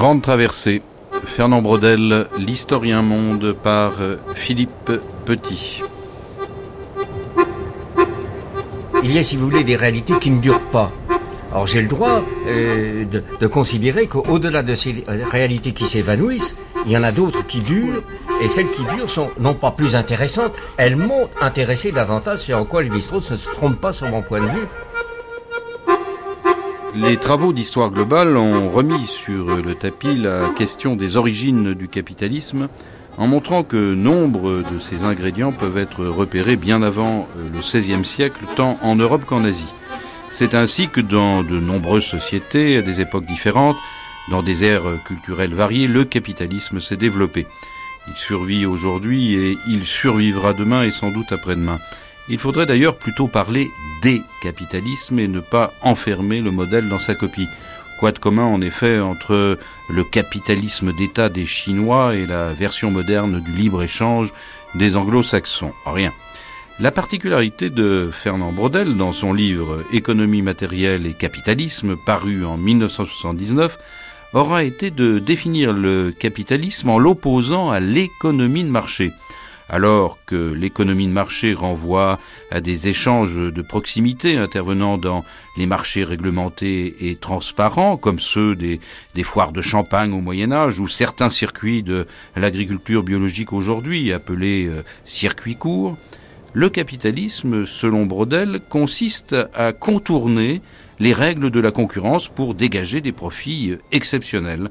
Grande traversée. Fernand Brodel, l'historien monde par Philippe Petit. Il y a, si vous voulez, des réalités qui ne durent pas. Alors j'ai le droit euh, de, considérer qu'au-delà de ces réalités qui s'évanouissent, il y en a d'autres qui durent, et celles qui durent sont non pas plus intéressantes, elles m'ont intéressé davantage, c'est en quoi Lévi-Strauss ne se trompe pas sur mon point de vue. Les travaux d'histoire globale ont remis sur le tapis la question des origines du capitalisme en montrant que nombre de ces ingrédients peuvent être repérés bien avant le XVIe siècle, tant en Europe qu'en Asie. C'est ainsi que dans de nombreuses sociétés, à des époques différentes, dans des aires culturelles variées, le capitalisme s'est développé. Il survit aujourd'hui et il survivra demain et sans doute après-demain. Il faudrait d'ailleurs plutôt parler des capitalismes et ne pas enfermer le modèle dans sa copie. Quoi de commun en effet entre le capitalisme d'État des Chinois et la version moderne du libre-échange des anglo-saxons? Rien. La particularité de Fernand Brodel dans son livre Économie matérielle et capitalisme, paru en 1979, aura été de définir le capitalisme en l'opposant à l'économie de marché. Alors que l'économie de marché renvoie à des échanges de proximité intervenant dans les marchés réglementés et transparents, comme ceux des, foires de champagne au Moyen Âge ou certains circuits de l'agriculture biologique aujourd'hui, appelés euh, circuits courts, le capitalisme, selon Brodel, consiste à contourner les règles de la concurrence pour dégager des profits exceptionnels.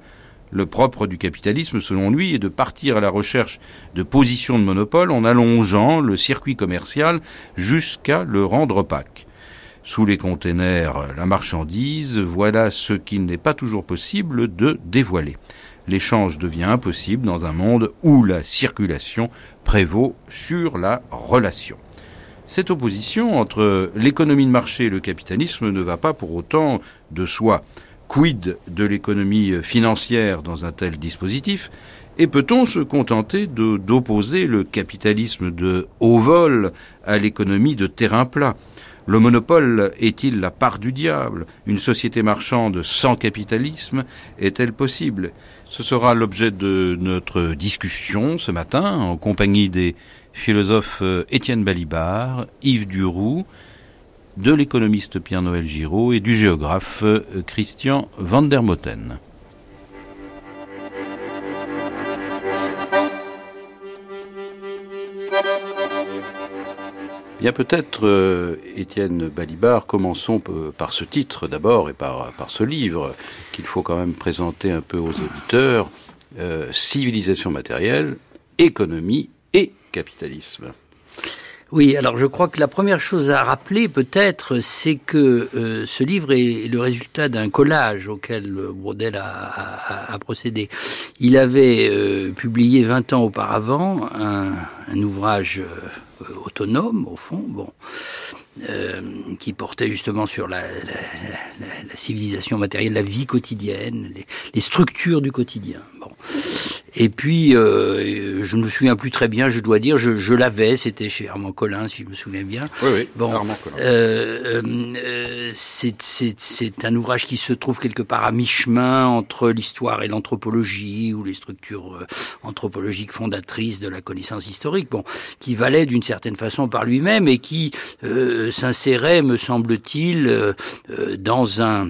Le propre du capitalisme, selon lui, est de partir à la recherche de positions de monopole en allongeant le circuit commercial jusqu'à le rendre opaque. Sous les containers, la marchandise, voilà ce qu'il n'est pas toujours possible de dévoiler. L'échange devient impossible dans un monde où la circulation prévaut sur la relation. Cette opposition entre l'économie de marché et le capitalisme ne va pas pour autant de soi. Quid de l'économie financière dans un tel dispositif Et peut-on se contenter d'opposer le capitalisme de haut vol à l'économie de terrain plat? Le monopole est-il la part du diable? Une société marchande sans capitalisme est-elle possible? Ce sera l'objet de notre discussion ce matin en compagnie des philosophes euh, Étienne Balibar, Yves Duroux, de l'économiste Pierre-Noël Giraud et du géographe euh, Christian van der Moten. Bien peut-être, euh, Étienne Balibar, commençons par ce titre d'abord et par, par ce livre qu'il faut quand même présenter un peu aux auditeurs. Euh, civilisation matérielle, économie et capitalisme. Oui, alors je crois que la première chose à rappeler peut-être, c'est que euh, ce livre est le résultat d'un collage auquel Brodel a, a, a, procédé. Il avait euh, publié 20 ans auparavant un, un ouvrage euh, autonome, au fond, bon, euh, qui portait justement sur la, la, la, civilisation matérielle, la vie quotidienne, les, les structures du quotidien. Bon. Et puis, euh, je ne me souviens plus très bien, je dois dire, je, je l'avais, c'était chez Armand Collin, si je me souviens bien. Oui, oui, bon, Armand Collin. Euh, euh, c'est un ouvrage qui se trouve quelque part à mi-chemin entre l'histoire et l'anthropologie, ou les structures anthropologiques fondatrices de la connaissance historique, bon, qui valait d'une certaine façon par lui-même et qui s'insérait, me semble-t-il, dans un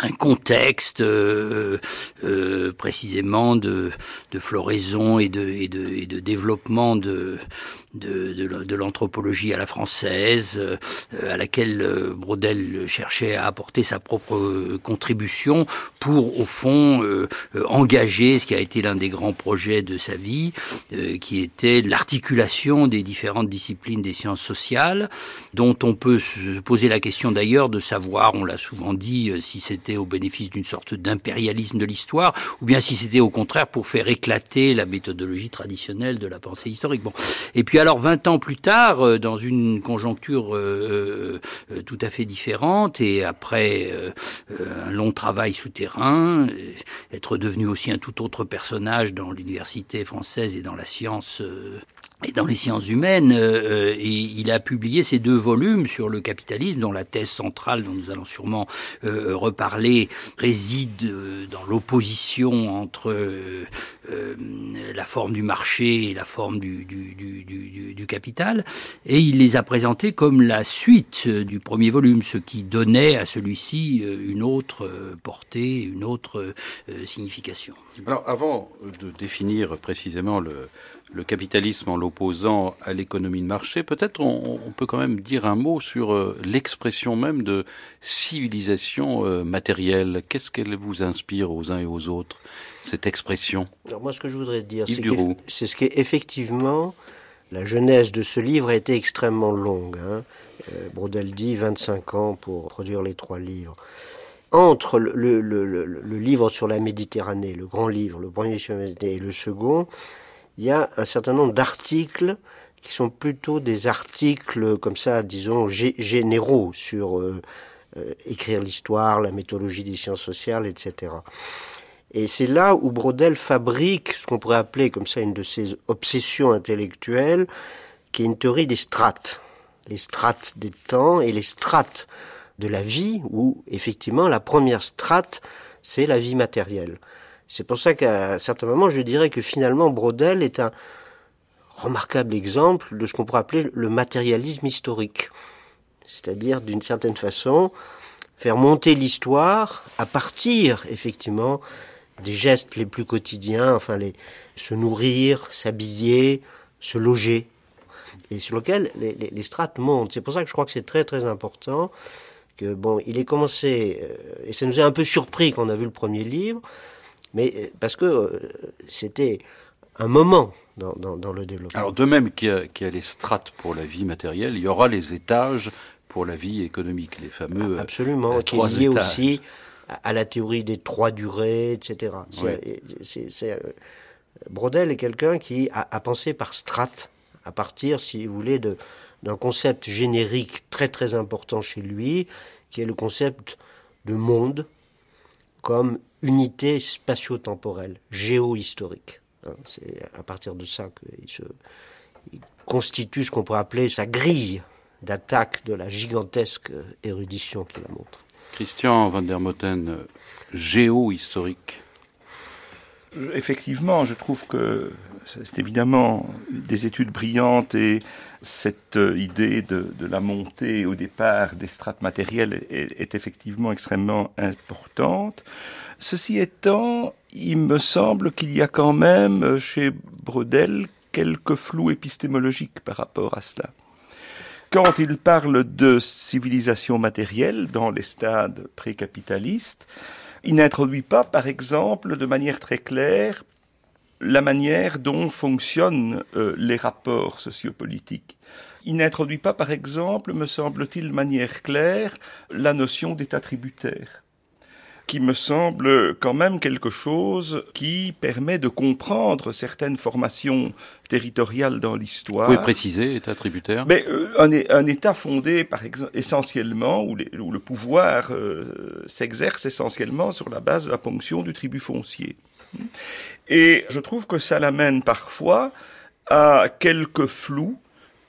un contexte euh, euh, précisément de, de, floraison et de, et de, et de développement de, de, de, de l'anthropologie à la française, euh, à laquelle euh, Brodel cherchait à apporter sa propre euh, contribution pour, au fond, euh, engager ce qui a été l'un des grands projets de sa vie, qui était l'articulation des différentes disciplines des sciences sociales, dont on peut se poser la question d'ailleurs de savoir, on l'a souvent dit, si c'était au bénéfice d'une sorte d'impérialisme de l'histoire, ou bien si c'était au contraire pour faire éclater la méthodologie traditionnelle de la pensée historique. Bon. Et puis alors 20 ans plus tard, euh, dans une conjoncture euh, euh, tout à fait différente, et après un long travail souterrain, être devenu aussi un tout autre personnage dans l'université française et dans la science et dans les sciences humaines, euh, euh, il a publié ces deux volumes sur le capitalisme, dont la thèse centrale, dont nous allons sûrement euh, reparler, réside dans l'opposition entre la forme du marché et la forme du, capital. Et il les a présentés comme la suite du premier volume, ce qui donnait à celui-ci une autre portée, une autre signification. Alors, avant de définir précisément le, le capitalisme en l'opposant à l'économie de marché, peut-être on, peut quand même dire un mot sur euh, l'expression même de civilisation euh, matérielle. Qu'est-ce qu'elle vous inspire aux uns et aux autres, cette expression Alors moi, ce que je voudrais dire, c'est ce qui est effectivement la genèse de ce livre a été extrêmement longue. Hein. Euh, Brodel dit 25 ans pour produire les trois livres entre le, le, livre sur la Méditerranée, le grand livre, le premier sur la Méditerranée, et le second, il y a un certain nombre d'articles qui sont plutôt des articles comme ça, disons, généraux sur euh, euh, écrire l'histoire, la méthodologie des sciences sociales, etc. Et c'est là où Brodel fabrique ce qu'on pourrait appeler comme ça une de ses obsessions intellectuelles, qui est une théorie des strates. Les strates des temps et les strates de la vie, où effectivement la première strate, c'est la vie matérielle. C'est pour ça qu'à un certain moment, je dirais que finalement, Brodel est un remarquable exemple de ce qu'on pourrait appeler le matérialisme historique. C'est-à-dire, d'une certaine façon, faire monter l'histoire à partir, effectivement, des gestes les plus quotidiens, enfin, se nourrir, s'habiller, se loger, et sur lequel les, les, strates montent. C'est pour ça que je crois que c'est très très important que, bon, il est commencé, euh, et ça nous a un peu surpris quand on a vu le premier livre, mais euh, parce que euh, c'était un moment dans, dans, le développement. Alors de même qu'il y, a les strates pour la vie matérielle, il y aura les étages pour la vie économique, les fameux ah, Absolument, euh, qui est lié aussi à la théorie des trois durées, etc. Brodel est quelqu'un qui a, a, pensé par strates, à partir, si vous voulez, d'un concept générique très très important chez lui, qui est le concept de monde comme unité spatio-temporelle, géo-historique. Hein, c'est à partir de ça qu'il se constitue ce qu'on pourrait appeler sa grille d'attaque de la gigantesque érudition qu'il a montre. Christian van der Motten, géo-historique. Effectivement, je trouve que c'est évidemment des études brillantes et cette idée de, la montée au départ des strates matérielles est effectivement extrêmement importante. Ceci étant, il me semble qu'il y a quand même euh, chez Brodel quelques flous épistémologiques par rapport à cela. Quand il parle de civilisation matérielle dans les stades précapitalistes, il n'introduit pas, par exemple, de manière très claire, la manière dont fonctionnent euh, les rapports sociopolitiques. Il n'introduit pas, par exemple, me semble-t-il, de manière claire, la notion d'état tributaire qui me semble quand même quelque chose qui permet de comprendre certaines formations territoriales dans l'histoire. Vous pouvez préciser, État tributaire? Mais euh, un, État fondé, par exemple, essentiellement, où, le pouvoir euh, s'exerce essentiellement sur la base de la ponction du tribut foncier. Et je trouve que ça l'amène parfois à quelques flous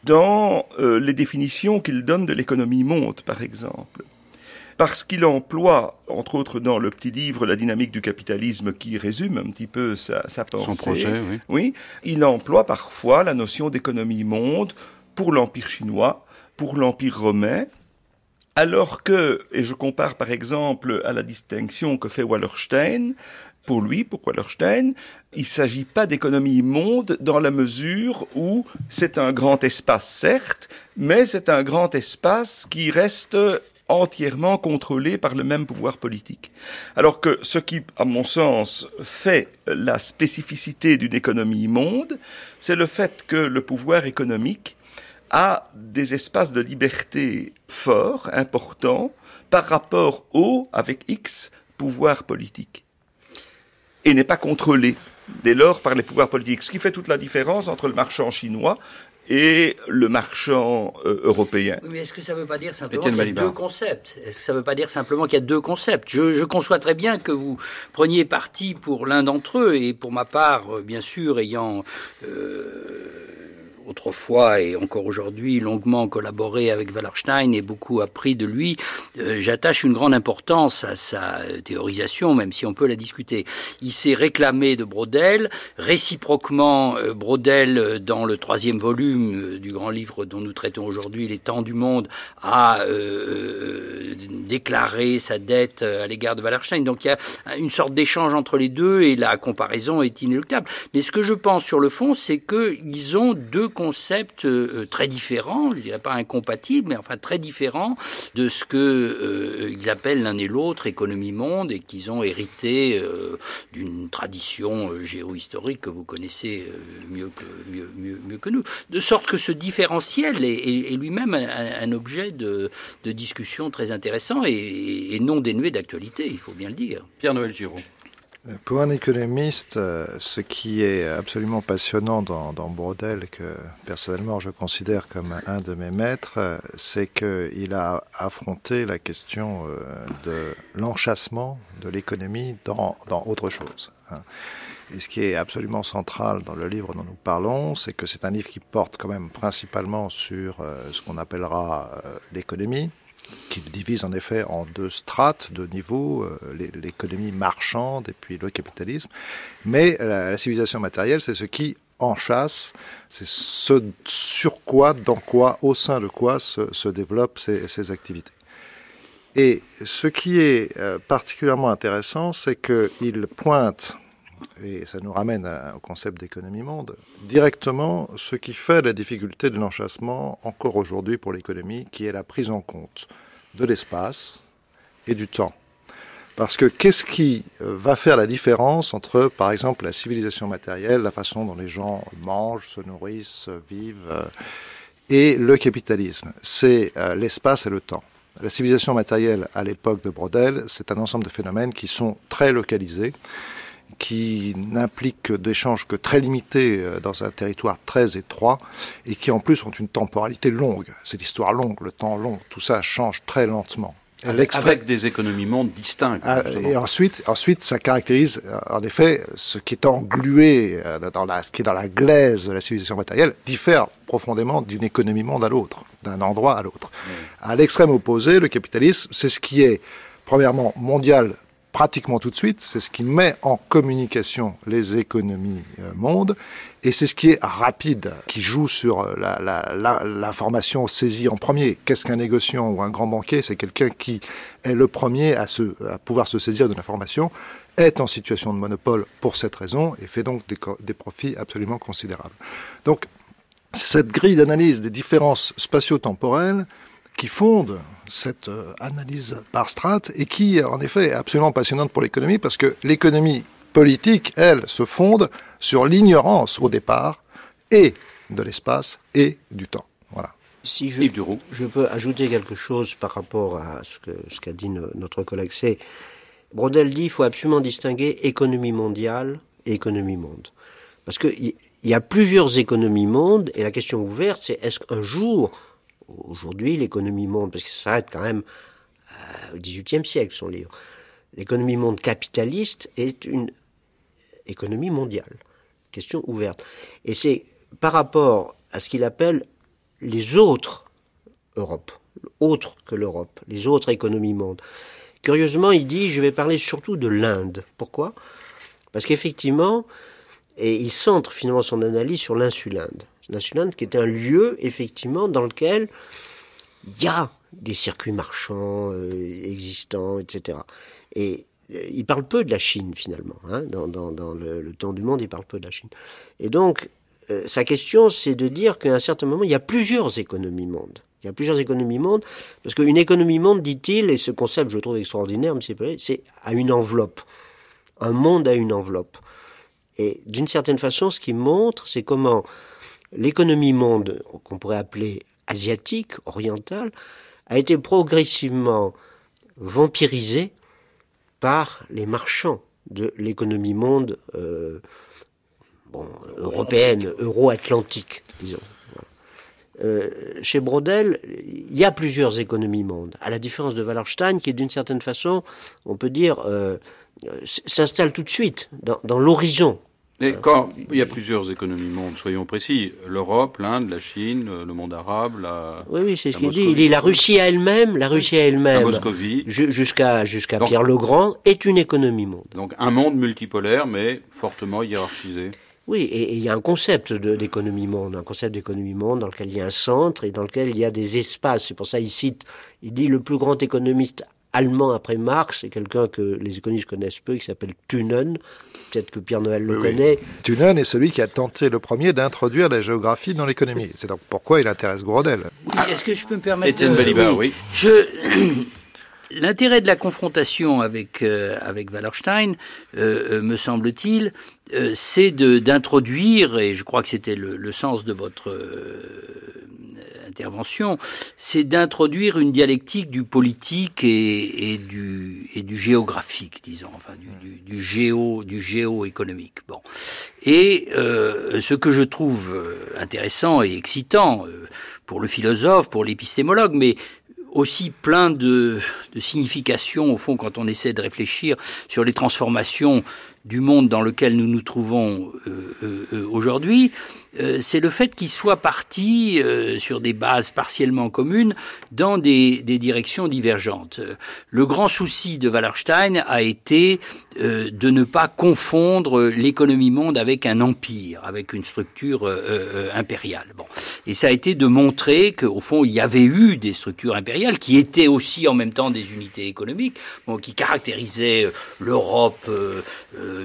dans euh, les définitions qu'il donne de l'économie monde, par exemple parce qu'il emploie, entre autres dans le petit livre La dynamique du capitalisme qui résume un petit peu sa, sa pensée. Son projet, oui. Oui, il emploie parfois la notion d'économie monde pour l'Empire chinois, pour l'Empire romain, alors que, et je compare par exemple à la distinction que fait Wallerstein, pour lui, pour Wallerstein, il ne s'agit pas d'économie monde dans la mesure où c'est un grand espace, certes, mais c'est un grand espace qui reste entièrement contrôlé par le même pouvoir politique. Alors que ce qui, à mon sens, fait la spécificité d'une économie monde, c'est le fait que le pouvoir économique a des espaces de liberté forts, importants, par rapport au, avec X, pouvoir politique. Et n'est pas contrôlé dès lors par les pouvoirs politiques. Ce qui fait toute la différence entre le marchand chinois et le marchand euh, européen. mais est-ce que ça ne veut pas dire simplement qu'il y a deux concepts? Est-ce que ça ne veut pas dire simplement qu'il y a deux concepts? Je, conçois très bien que vous preniez parti pour l'un d'entre eux, et pour ma part, euh, bien sûr, ayant... Euh, autrefois et encore aujourd'hui longuement collaboré avec Wallerstein et beaucoup appris de lui, euh, j'attache une grande importance à sa théorisation, même si on peut la discuter. Il s'est réclamé de Brodel, réciproquement euh, Brodel, euh, dans le troisième volume du grand livre dont nous traitons aujourd'hui, Les temps du monde, a déclaré sa dette à l'égard de Wallerstein. Donc il y a une sorte d'échange entre les deux et la comparaison est inéluctable. Mais ce que je pense sur le fond, c'est qu'ils ont deux concepts euh, très différents, je dirais pas incompatibles, mais enfin très différents de ce que euh, ils appellent l'un et l'autre économie-monde et qu'ils ont hérité euh, d'une tradition géohistorique que vous connaissez mieux que, mieux, mieux, que nous. De sorte que ce différentiel est, lui-même un, objet de, de, discussion très intéressant et, et non dénué d'actualité, il faut bien le dire. Pierre-Noël Giraud. Pour un économiste, euh, ce qui est absolument passionnant dans, dans Brodel, que personnellement je considère comme un de mes maîtres, euh, c'est qu'il a affronté la question euh, de l'enchassement de l'économie dans, dans autre chose. Hein. Et ce qui est absolument central dans le livre dont nous parlons, c'est que c'est un livre qui porte quand même principalement sur ce qu'on appellera l'économie, qu'il divise en effet en deux strates, deux niveaux, euh, l'économie marchande et puis le capitalisme. Mais la, civilisation matérielle, c'est ce qui enchasse, c'est ce sur quoi, dans quoi, au sein de quoi se, développent ces, activités. Et ce qui est euh, particulièrement intéressant, c'est qu'il pointe, et ça nous ramène au concept d'économie monde, directement ce qui fait la difficulté de l'enchassement encore aujourd'hui pour l'économie, qui est la prise en compte de l'espace et du temps. Parce que qu'est-ce qui euh, va faire la différence entre, par exemple, la civilisation matérielle, la façon dont les gens mangent, se nourrissent, vivent, euh, et le capitalisme? C'est euh, l'espace et le temps. La civilisation matérielle, à l'époque de Brodel, c'est un ensemble de phénomènes qui sont très localisés, qui n'impliquent d'échanges que très limités dans un territoire très étroit et qui en plus ont une temporalité longue. C'est l'histoire longue, le temps long, tout ça change très lentement. Avec, des économies mondes distinctes. Ah, et ensuite, ensuite, ça caractérise, en effet, ce qui est englué, euh, dans la, qui est dans la glaise de la civilisation matérielle, diffère profondément d'une économie monde à l'autre, d'un endroit à l'autre. À l'extrême opposé, le capitalisme, c'est ce qui est, premièrement, mondial pratiquement tout de suite. C'est ce qui met en communication les économies euh, et c'est ce qui est rapide, qui joue sur l'information saisie en premier. Qu'est-ce qu'un négociant ou un grand banquier? C'est quelqu'un qui est le premier à, pouvoir se saisir de l'information, est en situation de monopole pour cette raison et fait donc des profits absolument considérables. Donc, cette grille d'analyse des différences spatio-temporelles qui fonde cette euh, analyse par strate et qui, en effet, est absolument passionnante pour l'économie parce que l'économie politique, elle, se fonde sur l'ignorance au départ et de l'espace et du temps. Voilà. Si je, je peux ajouter quelque chose par rapport à ce qu'a ce qu'a dit notre collègue, c'est Brodel dit qu'il faut absolument distinguer économie mondiale et économie monde. Parce qu'il y a plusieurs économies mondes et la question ouverte, c'est est-ce qu'un jour Aujourd'hui, l'économie monde, parce que ça s'arrête quand même euh, au XVIIIe siècle, son livre, l'économie monde capitaliste est une économie mondiale. Question ouverte. Et c'est par rapport à ce qu'il appelle les autres Europes, autres que l'Europe, les autres économies monde. Curieusement, il dit, je vais parler surtout de l'Inde. Pourquoi? Parce qu'effectivement, et il centre finalement son analyse sur l'insulinde nationale, qui est un lieu, effectivement, dans lequel il y a des circuits marchands euh, existants, etc. Et euh, il parle peu de la Chine, finalement. Hein, dans, le, temps du monde, il parle peu de la Chine. Et donc, euh, sa question, c'est de dire qu'à un certain moment, il y a plusieurs économies mondes. Il y a plusieurs économies mondes, parce qu'une économie monde, dit-il, et ce concept, je trouve extraordinaire, c'est à une enveloppe. Un monde à une enveloppe. Et d'une certaine façon, ce qu'il montre, c'est comment l'économie monde, qu'on pourrait appeler asiatique, orientale, a été progressivement vampirisée par les marchands de l'économie monde euh, européenne, euro-atlantique, disons. Euh, chez Brodel, il y a plusieurs économies mondes, à la différence de Wallerstein, qui d'une certaine façon, on peut dire, euh, s'installe tout de suite dans l'horizon Et quand il y a plusieurs économies mondes, soyons précis, l'Europe, l'Inde, la Chine, le monde arabe, la. Oui, oui, c'est ce qu'il dit. Il dit la Russie elle-même, la Russie elle-même, jusqu'à jusqu'à Pierre le Grand, est une économie monde. Donc un monde multipolaire, mais fortement hiérarchisé. Oui, et, il y a un concept d'économie monde, un concept d'économie monde dans lequel il y a un centre et dans lequel il y a des espaces. C'est pour ça qu'il cite, il dit le plus grand économiste allemand après Marx, c'est quelqu'un que les économistes connaissent peu, qui s'appelle Thunen. Peut-être que Pierre Noël le connaît. Thunen est celui qui a tenté le premier d'introduire la géographie dans l'économie. C'est donc pourquoi il intéresse Grodel. Est-ce que je peux me permettre Étienne oui. Je... L'intérêt de la confrontation avec, euh, avec Wallerstein, euh, euh, me semble-t-il, c'est d'introduire, et je crois que c'était le, le, sens de votre c'est d'introduire une dialectique du politique et, du, géographique, disons, enfin du, géo, du géo-économique. Bon. Et euh, ce que je trouve euh, intéressant et excitant euh, pour le philosophe, pour l'épistémologue, mais aussi plein de significations, au fond, quand on essaie de réfléchir sur les transformations du monde dans lequel nous nous trouvons aujourd'hui, euh, c'est le fait qu'il soit parti euh, sur des bases partiellement communes dans des, directions divergentes. Le grand souci de Wallerstein a été euh, de ne pas confondre l'économie monde avec un empire, avec une structure impériale. Bon. Et ça a été de montrer qu'au fond, il y avait eu des structures impériales qui étaient aussi en même temps des unités économiques, bon, qui caractérisaient l'Europe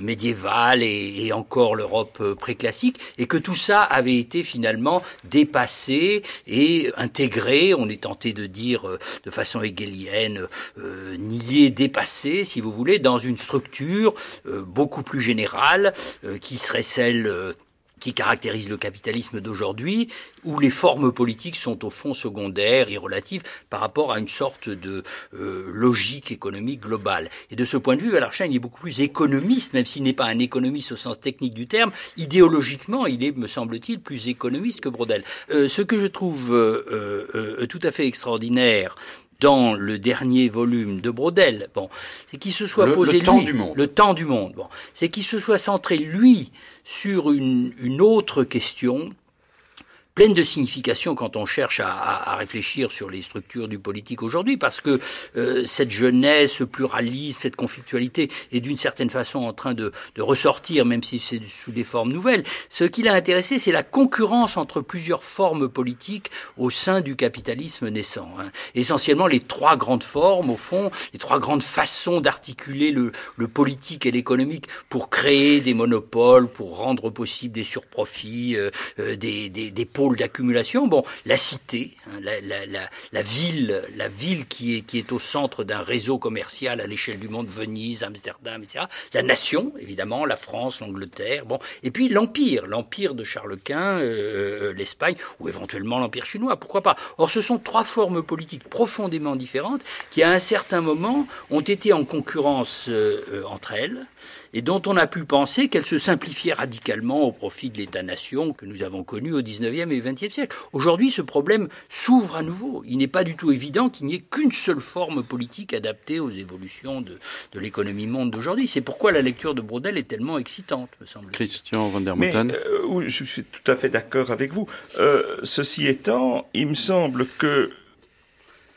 médiévale et, encore l'Europe préclassique, et que tout ça avait été finalement dépassé et intégré, on est tenté de dire euh, de façon hegelienne, euh, nié, dépassé, si vous voulez, dans une structure euh, beaucoup plus générale qui serait celle qui caractérise le capitalisme d'aujourd'hui, où les formes politiques sont au fond secondaires et relatives par rapport à une sorte de euh, logique économique globale. Et de ce point de vue, Wallerstein est beaucoup plus économiste, même s'il n'est pas un économiste au sens technique du terme. Idéologiquement, il est, me semble-t-il, plus économiste que Brodel. Euh, ce que je trouve euh, tout à fait extraordinaire dans le dernier volume de Brodel, bon, c'est qu'il se soit posé le temps du monde. le temps du monde. Bon, c'est qu'il se soit centré lui sur une, autre question pleine de signification quand on cherche à, réfléchir sur les structures du politique aujourd'hui, parce que euh, cette jeunesse, ce pluralisme, cette conflictualité est d'une certaine façon en train de, ressortir, même si c'est sous des formes nouvelles. Ce qui l'a intéressé, c'est la concurrence entre plusieurs formes politiques au sein du capitalisme naissant. Hein. Essentiellement les trois grandes formes, au fond, les trois grandes façons d'articuler le, politique et l'économique pour créer des monopoles, pour rendre possible des surprofits, euh, euh, des, des, des pôles d'accumulation. Bon, la cité, hein, la, ville, la ville qui est, qui est au centre d'un réseau commercial à l'échelle du monde, Venise, Amsterdam, etc. La nation, évidemment, la France, l'Angleterre. Bon, et puis l'empire, l'empire de Charles Quint, euh, euh, l'Espagne, ou éventuellement l'empire chinois. Pourquoi pas Or, ce sont trois formes politiques profondément différentes qui, à un certain moment, ont été en concurrence euh, entre elles et dont on a pu penser qu'elle se simplifiait radicalement au profit de l'État-nation que nous avons connu au XIXe et XXe siècle. Aujourd'hui, ce problème s'ouvre à nouveau. Il n'est pas du tout évident qu'il n'y ait qu'une seule forme politique adaptée aux évolutions de, l'économie monde d'aujourd'hui. C'est pourquoi la lecture de Brodel est tellement excitante, me semble. Christian van der Motten. Euh, je suis tout à fait d'accord avec vous. Euh, ceci étant, il me semble que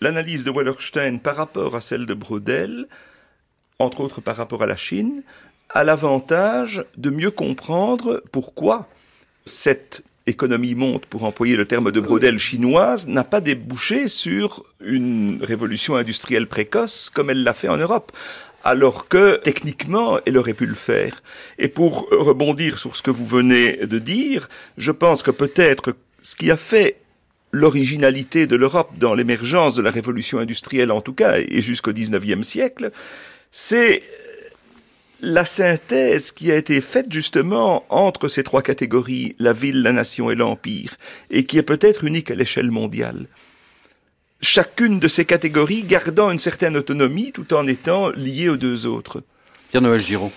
l'analyse de Wallerstein par rapport à celle de Brodel, entre autres par rapport à la Chine, a l'avantage de mieux comprendre pourquoi cette économie monte, pour employer le terme de Brodel chinoise, n'a pas débouché sur une révolution industrielle précoce comme elle l'a fait en Europe alors que techniquement elle aurait pu le faire. Et pour rebondir sur ce que vous venez de dire, je pense que peut-être ce qui a fait l'originalité de l'Europe dans l'émergence de la révolution industrielle en tout cas, et jusqu'au XIXe siècle, c'est la synthèse qui a été faite justement entre ces trois catégories, la ville, la nation et l'empire, et qui est peut-être unique à l'échelle mondiale. Chacune de ces catégories gardant une certaine autonomie tout en étant liée aux deux autres. Pierre-Noël Giraud.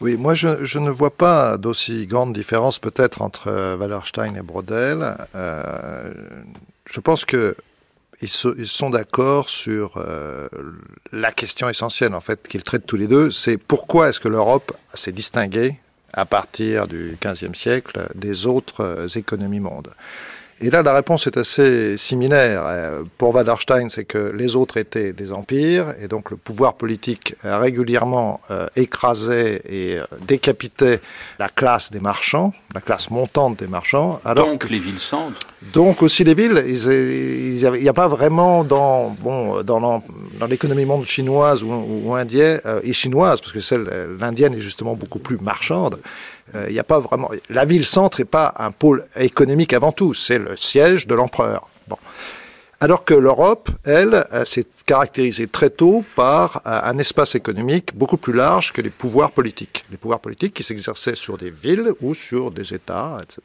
Oui, moi je, ne vois pas d'aussi grande différence peut-être entre Wallerstein et Brodel. Euh, je pense que ils, sont d'accord sur euh, la question essentielle en fait qu'ils traitent tous les deux, c'est pourquoi est-ce que l'Europe s'est distinguée à partir du XVe siècle des autres économies mondes? Et là, la réponse est assez similaire. Euh, pour Wallerstein, c'est que les autres étaient des empires, et donc le pouvoir politique a régulièrement euh, écrasé et euh, décapité la classe des marchands, la classe montante des marchands. Alors donc les villes centres Donc aussi les villes, il n'y a pas vraiment dans, bon, dans, l'économie monde chinoise ou, ou indienne, et chinoise, parce que celle l'indienne est justement beaucoup plus marchande, il n'y a pas vraiment. La ville-centre n'est pas un pôle économique avant tout, c'est le siège de l'empereur. Bon. Alors que l'Europe, elle, s'est caractérisée très tôt par euh, un espace économique beaucoup plus large que les pouvoirs politiques. Les pouvoirs politiques qui s'exerçaient sur des villes ou sur des États, etc.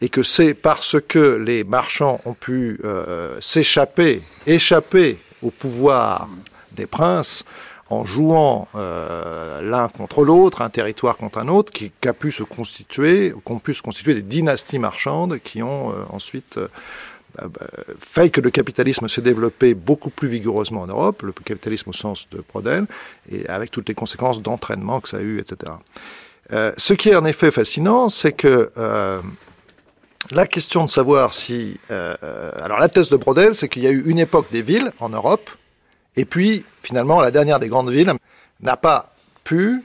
Et que c'est parce que les marchands ont pu euh, s'échapper, échapper au pouvoir des princes, en jouant euh, l'un contre l'autre, un territoire contre un autre, qui qu'a pu se constituer, qu'ont pu se constituer des dynasties marchandes qui ont euh, ensuite euh, bah, bah, fait que le capitalisme s'est développé beaucoup plus vigoureusement en Europe, le capitalisme au sens de Prodel, et avec toutes les conséquences d'entraînement que ça a eu, etc. ce qui est en effet fascinant, c'est que la question de savoir si... alors la thèse de Brodel, c'est qu'il y a eu une époque des villes en Europe, et puis, finalement, la dernière des grandes villes n'a pas pu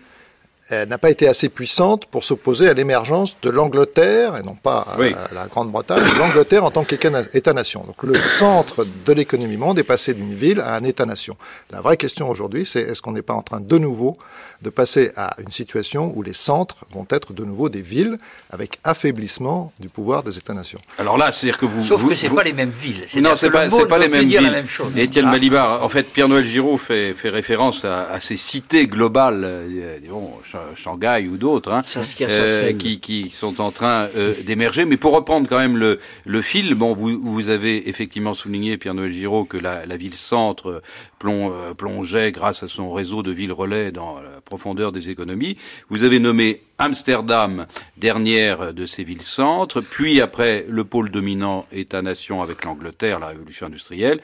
n'a pas été assez puissante pour s'opposer à l'émergence de l'Angleterre, et non pas à la Grande-Bretagne, l'Angleterre en tant qu'État-nation. Donc le centre de l'économie monde est passé d'une ville à un État-nation. La vraie question aujourd'hui, c'est est-ce qu'on n'est pas en train de nouveau de passer à une situation où les centres vont être de nouveau des villes avec affaiblissement du pouvoir des États-nations? Alors là, c'est-à-dire que vous... Sauf que c'est pas les mêmes villes. Non, c'est pas, pas les mêmes villes. Et Étienne ah. Malibar, en fait, Pierre-Noël Giraud fait, fait référence à, ces cités globales, euh, disons, Shanghai ou d'autres, hein, euh, qui, qui, sont en train euh, d'émerger. Mais pour reprendre quand même le, le fil, bon, vous, vous avez effectivement souligné, Pierre-Noël Giraud, que la, la ville-centre plong, euh, plongeait grâce à son réseau de villes relais dans la profondeur des économies. Vous avez nommé Amsterdam, dernière de ces villes-centres, puis après le pôle dominant État-nation avec l'Angleterre, la révolution industrielle,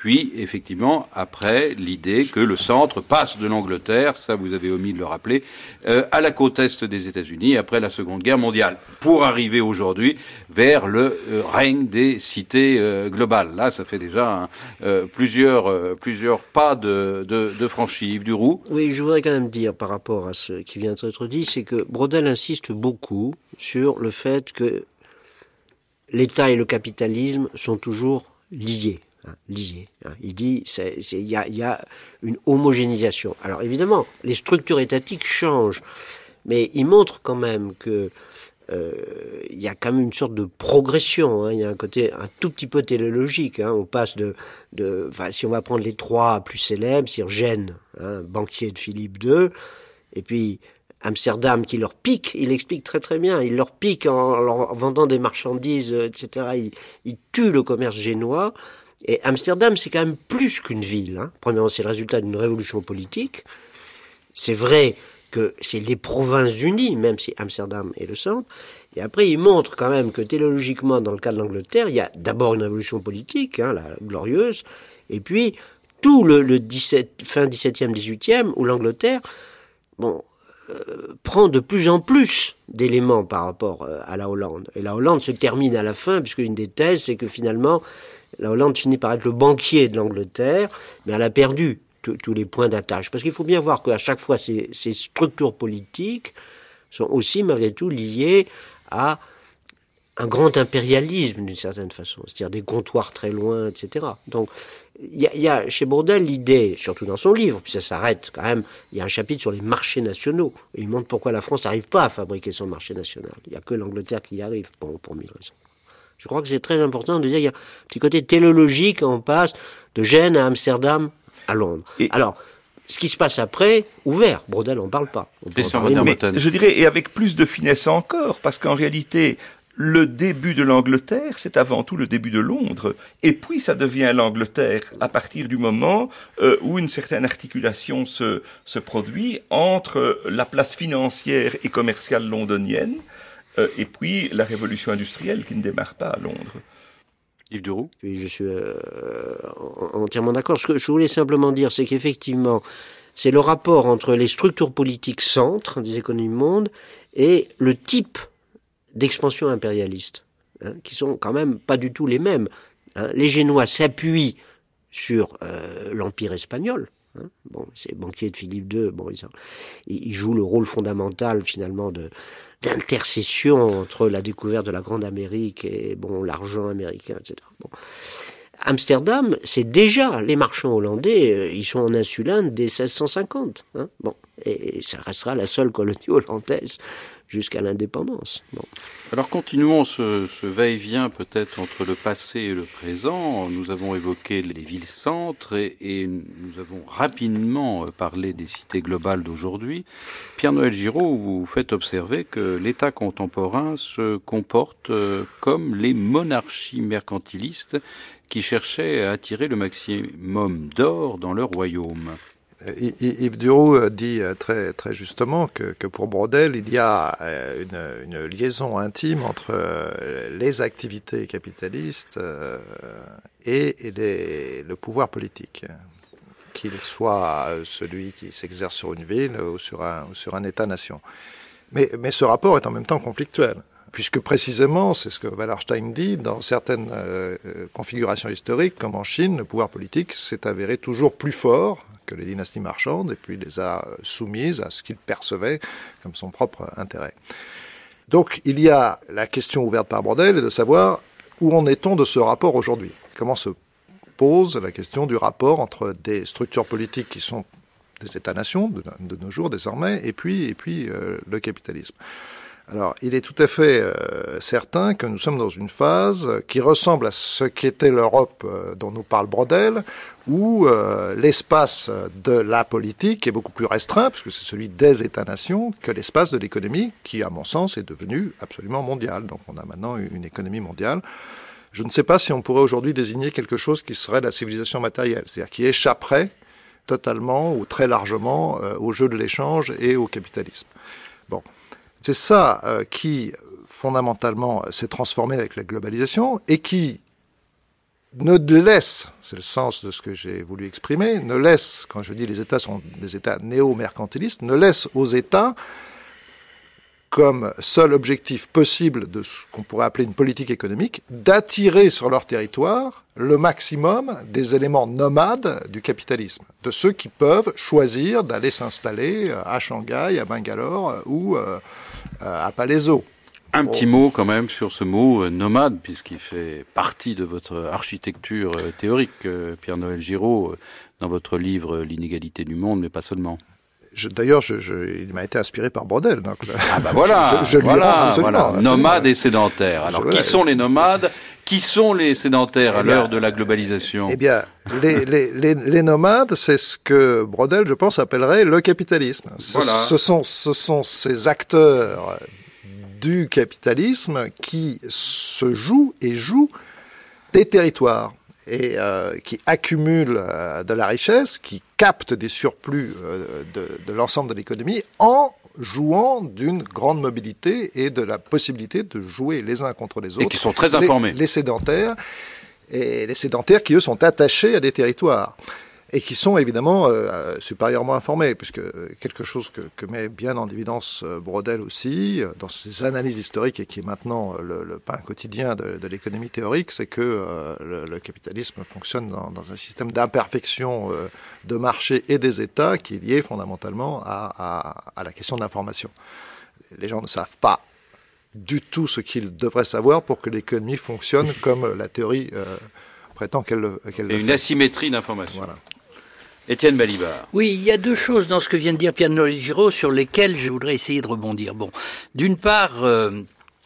puis, effectivement, après, l'idée que le centre passe de l'Angleterre, ça vous avez omis de le rappeler, euh, à la côte est des États-Unis après la Seconde Guerre mondiale, pour arriver aujourd'hui vers le euh, règne des cités euh, globales. Là, ça fait déjà hein, plusieurs, pas de, de, de franchis. Yves Duroux Oui, je voudrais quand même dire par rapport à ce qui vient d'être dit, c'est que Brodel insiste beaucoup sur le fait que l'État et le capitalisme sont toujours liés. Hein, Lisier. Hein. Il dit il y a, une homogénéisation. Alors évidemment, les structures étatiques changent, mais il montre quand même que euh, il y a quand même une sorte de progression. Hein. Il y a un côté un tout petit peu téléologique. On passe de, si on va prendre les trois plus célèbres, c'est Gênes, banquier de Philippe II, et puis Amsterdam qui leur pique, il explique très très bien, il leur pique en leur vendant des marchandises, etc. Il, il tue le commerce génois. Et Amsterdam, c'est quand même plus qu'une ville. Hein. Premièrement, c'est le résultat d'une révolution politique. C'est vrai que c'est les provinces unies, même si Amsterdam est le centre. Et après, il montre quand même que théologiquement, dans le cas de l'Angleterre, il y a d'abord une révolution politique, hein, la glorieuse, et puis tout le, le 17, fin 17e, 18e, où l'Angleterre, euh, prend de plus en plus d'éléments par rapport euh, à la Hollande. Et la Hollande se termine à la fin, puisque une des thèses, c'est que finalement, la Hollande finit par être le banquier de l'Angleterre, mais elle a perdu tous les points d'attache. Parce qu'il faut bien voir qu'à chaque fois, ces, structures politiques sont aussi, malgré tout, liées à un grand impérialisme, d'une certaine façon, c'est-à-dire des comptoirs très loin, etc. Donc, il y, a chez Bourdel l'idée, surtout dans son livre, puis ça s'arrête quand même, il y a un chapitre sur les marchés nationaux. Il montre pourquoi la France n'arrive pas à fabriquer son marché national. Il n'y a que l'Angleterre qui y arrive, pour mille raisons. Je crois que c'est très important de dire qu'il y a un petit côté téléologique, on passe de Gênes à Amsterdam à Londres. Alors, ce qui se passe après, ouvert. Brodel, on ne parle pas. Mais, je dirais, et avec plus de finesse encore, parce qu'en réalité, le début de l'Angleterre, c'est avant tout le début de Londres. Et puis ça devient l'Angleterre à partir du moment euh, où une certaine articulation se, se produit entre la place financière et commerciale londonienne euh, et puis la révolution industrielle qui ne démarre pas à Londres. Yves Duroux? Oui, je suis euh, entièrement d'accord. Ce que je voulais simplement dire, c'est qu'effectivement, c'est le rapport entre les structures politiques centres des économies monde et le type d'expansion impérialiste, hein, qui sont quand même pas du tout les mêmes. Hein. Les Génois s'appuient sur euh, l'Empire espagnol. Hein. Bon, ces banquiers de Philippe II, bon, ils, ils, jouent le rôle fondamental finalement de d'intercession entre la découverte de la Grande Amérique et bon l'argent américain, etc. Amsterdam, c'est déjà les marchands hollandais, euh, ils sont en insulinde dès 1650. Hein bon, et, ça restera la seule colonie hollandaise jusqu'à l'indépendance. Alors continuons ce, va-et-vient peut-être entre le passé et le présent. Nous avons évoqué les villes-centres et, et, nous avons rapidement parlé des cités globales d'aujourd'hui. Pierre-Noël Giraud, vous faites observer que l'État contemporain se comporte euh, comme les monarchies mercantilistes qui cherchaient à attirer le maximum d'or dans leur royaume. Yves Duroux euh, dit euh, très, justement que, pour Brodel, il y a euh, une, liaison intime entre les activités capitalistes et, le pouvoir politique, qu'il soit celui qui s'exerce sur une ville ou sur un, État-nation. Mais ce rapport est en même temps conflictuel puisque précisément, c'est ce que Wallerstein dit, dans certaines euh, configurations historiques, comme en Chine, le pouvoir politique s'est avéré toujours plus fort que les dynasties marchandes et puis les a soumises à ce qu'il percevait comme son propre intérêt. Donc il y a la question ouverte par Brodel de savoir où en est-on de ce rapport aujourd'hui? Comment se pose la question du rapport entre des structures politiques qui sont des États-nations de, nos jours désormais et puis, et puis euh, le capitalisme? Alors, il est tout à fait euh, certain que nous sommes dans une phase qui ressemble à ce qu'était l'Europe euh, dont nous parle Brodel, où euh, l'espace de la politique est beaucoup plus restreint, puisque c'est celui des États-nations, que l'espace de l'économie, qui, à mon sens, est devenu absolument mondial. Donc, on a maintenant une économie mondiale. Je ne sais pas si on pourrait aujourd'hui désigner quelque chose qui serait la civilisation matérielle, c'est-à-dire qui échapperait totalement ou très largement au jeu de l'échange et au capitalisme. Bon. C'est ça euh, qui, fondamentalement, s'est transformé avec la globalisation et qui ne laisse, c'est le sens de ce que j'ai voulu exprimer, ne laisse, quand je dis les États sont des États néo-mercantilistes, ne laisse aux États comme seul objectif possible de ce qu'on pourrait appeler une politique économique, d'attirer sur leur territoire le maximum des éléments nomades du capitalisme, de ceux qui peuvent choisir d'aller s'installer à Shanghai, à Bangalore ou euh, à Palaiso. Un petit mot quand même sur ce mot euh, nomade, puisqu'il fait partie de votre architecture euh, théorique, Pierre-Noël Giraud, dans votre livre L'inégalité du monde, mais pas seulement. D'ailleurs, je, je, il m'a été inspiré par Brodel. Donc, ah bah voilà, je, je voilà, voilà. nomades et sédentaires. Alors, qui sont les nomades? Qui sont les sédentaires à eh l'heure de la globalisation Eh bien, les, les, les, les nomades, c'est ce que Brodel, je pense, appellerait le capitalisme. Voilà. Ce, sont, ce sont ces acteurs du capitalisme qui se jouent et jouent des territoires et euh, qui accumulent euh, de la richesse, qui captent des surplus euh, de, de l'ensemble de l'économie en jouant d'une grande mobilité et de la possibilité de jouer les uns contre les autres. Et qui sont très informés. Les, les sédentaires, et les sédentaires qui, eux, sont attachés à des territoires et qui sont évidemment euh, supérieurement informés, puisque quelque chose que, que met bien en évidence euh, Brodel aussi, euh, dans ses analyses historiques et qui est maintenant le, le pain quotidien de, de l'économie théorique, c'est que euh, le, le, capitalisme fonctionne dans, dans un système d'imperfection euh, de marché et des États qui est lié fondamentalement à, à, à la question de l'information. Les gens ne savent pas du tout ce qu'ils devraient savoir pour que l'économie fonctionne comme la théorie euh, prétend qu'elle qu Et une fait. asymétrie d'information. Voilà. Étienne Balibar. Oui, il y a deux choses dans ce que vient de dire Piano Giraud sur lesquelles je voudrais essayer de rebondir. Bon, d'une part, euh,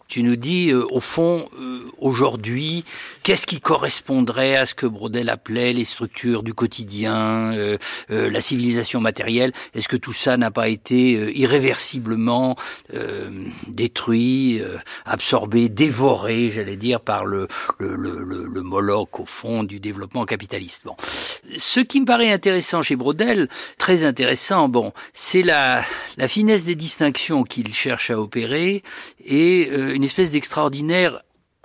tu nous dis, euh, au fond, euh, aujourd'hui, qu'est-ce qui correspondrait à ce que Brodel appelait les structures du quotidien, euh, euh la civilisation matérielle? Est-ce que tout ça n'a pas été euh, irréversiblement détruit, absorbé, dévoré, j'allais dire, par le, le, le, le, Moloch, au fond, du développement capitaliste? Bon. Ce qui me paraît intéressant chez Brodel, très intéressant, bon, c'est la, la finesse des distinctions qu'il cherche à opérer et une espèce d'extraordinaire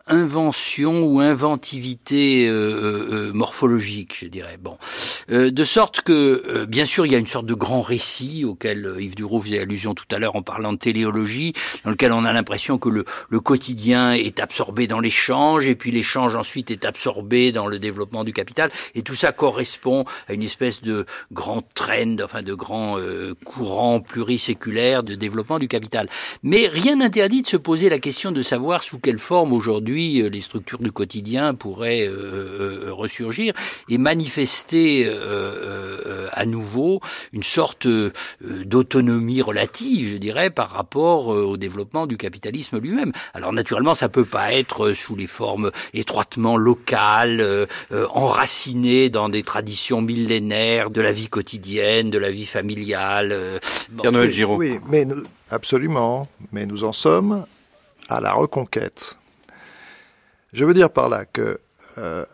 invention ou inventivité euh, euh, euh, morphologique, je dirais. Bon, de sorte que, bien sûr, il y a une sorte de grand récit auquel Yves Duroux faisait allusion tout à l'heure en parlant de téléologie, dans lequel on a l'impression que le, le, quotidien est absorbé dans l'échange, et puis l'échange ensuite est absorbé dans le développement du capital, et tout ça correspond à une espèce de grand trend, enfin de grand courant pluriséculaire de développement du capital. Mais rien n'interdit de se poser la question de savoir sous quelle forme aujourd'hui euh, les structures du quotidien pourraient euh, euh, ressurgir et manifester à nouveau une sorte d'autonomie relative, je dirais, par rapport au développement du capitalisme lui-même. Alors naturellement, ça peut pas être sous les formes étroitement locales, enracinées dans des traditions millénaires de la vie quotidienne, de la vie familiale. Pierre-Noël Giraud. Oui, mais absolument. Mais nous en sommes à la reconquête. Je veux dire par là que, euh,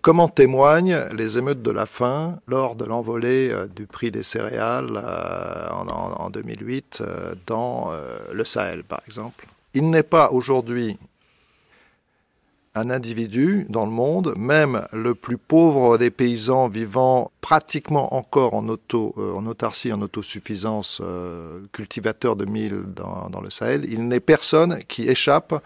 comment témoignent les émeutes de la faim lors de l'envolée euh, du prix des céréales euh, en, 2008 dans le Sahel, par exemple? Il n'est pas aujourd'hui un individu dans le monde, même le plus pauvre des paysans vivant pratiquement encore en, autarcie, en autosuffisance, cultivateur de mil dans, dans le Sahel, il n'est personne qui échappe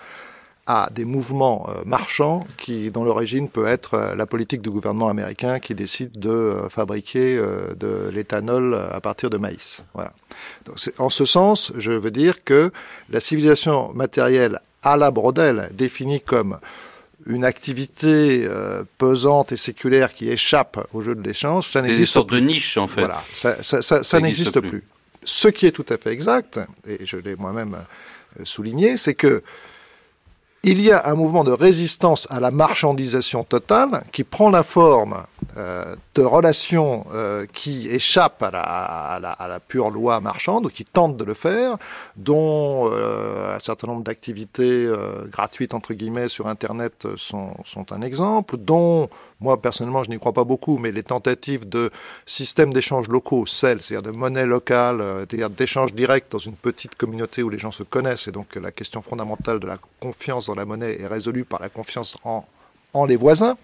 à des mouvements euh, marchands qui, dont l'origine peut être euh, la politique du gouvernement américain qui décide de euh, fabriquer de l'éthanol à partir de maïs. Voilà. Donc, en ce sens, je veux dire que la civilisation matérielle à la brodelle, définie comme une activité pesante et séculaire qui échappe au jeu de l'échange, ça n'existe plus. Des sortes de niche, en fait. Voilà, ça, ça, ça, ça n'existe plus. plus. Ce qui est tout à fait exact, et je l'ai moi-même souligné, c'est que il y a un mouvement de résistance à la marchandisation totale qui prend la forme de relations euh, qui échappent à la, pure loi marchande, ou qui tentent de le faire, dont euh, un certain nombre d'activités gratuites, entre guillemets, sur Internet sont, un exemple, dont, moi personnellement, je n'y crois pas beaucoup, mais les tentatives de systèmes d'échange locaux, celles, c'est-à-dire de monnaie locale, c'est-à-dire d'échange direct dans une petite communauté où les gens se connaissent, et donc la question fondamentale de la confiance dans la monnaie est résolue par la confiance en les voisins.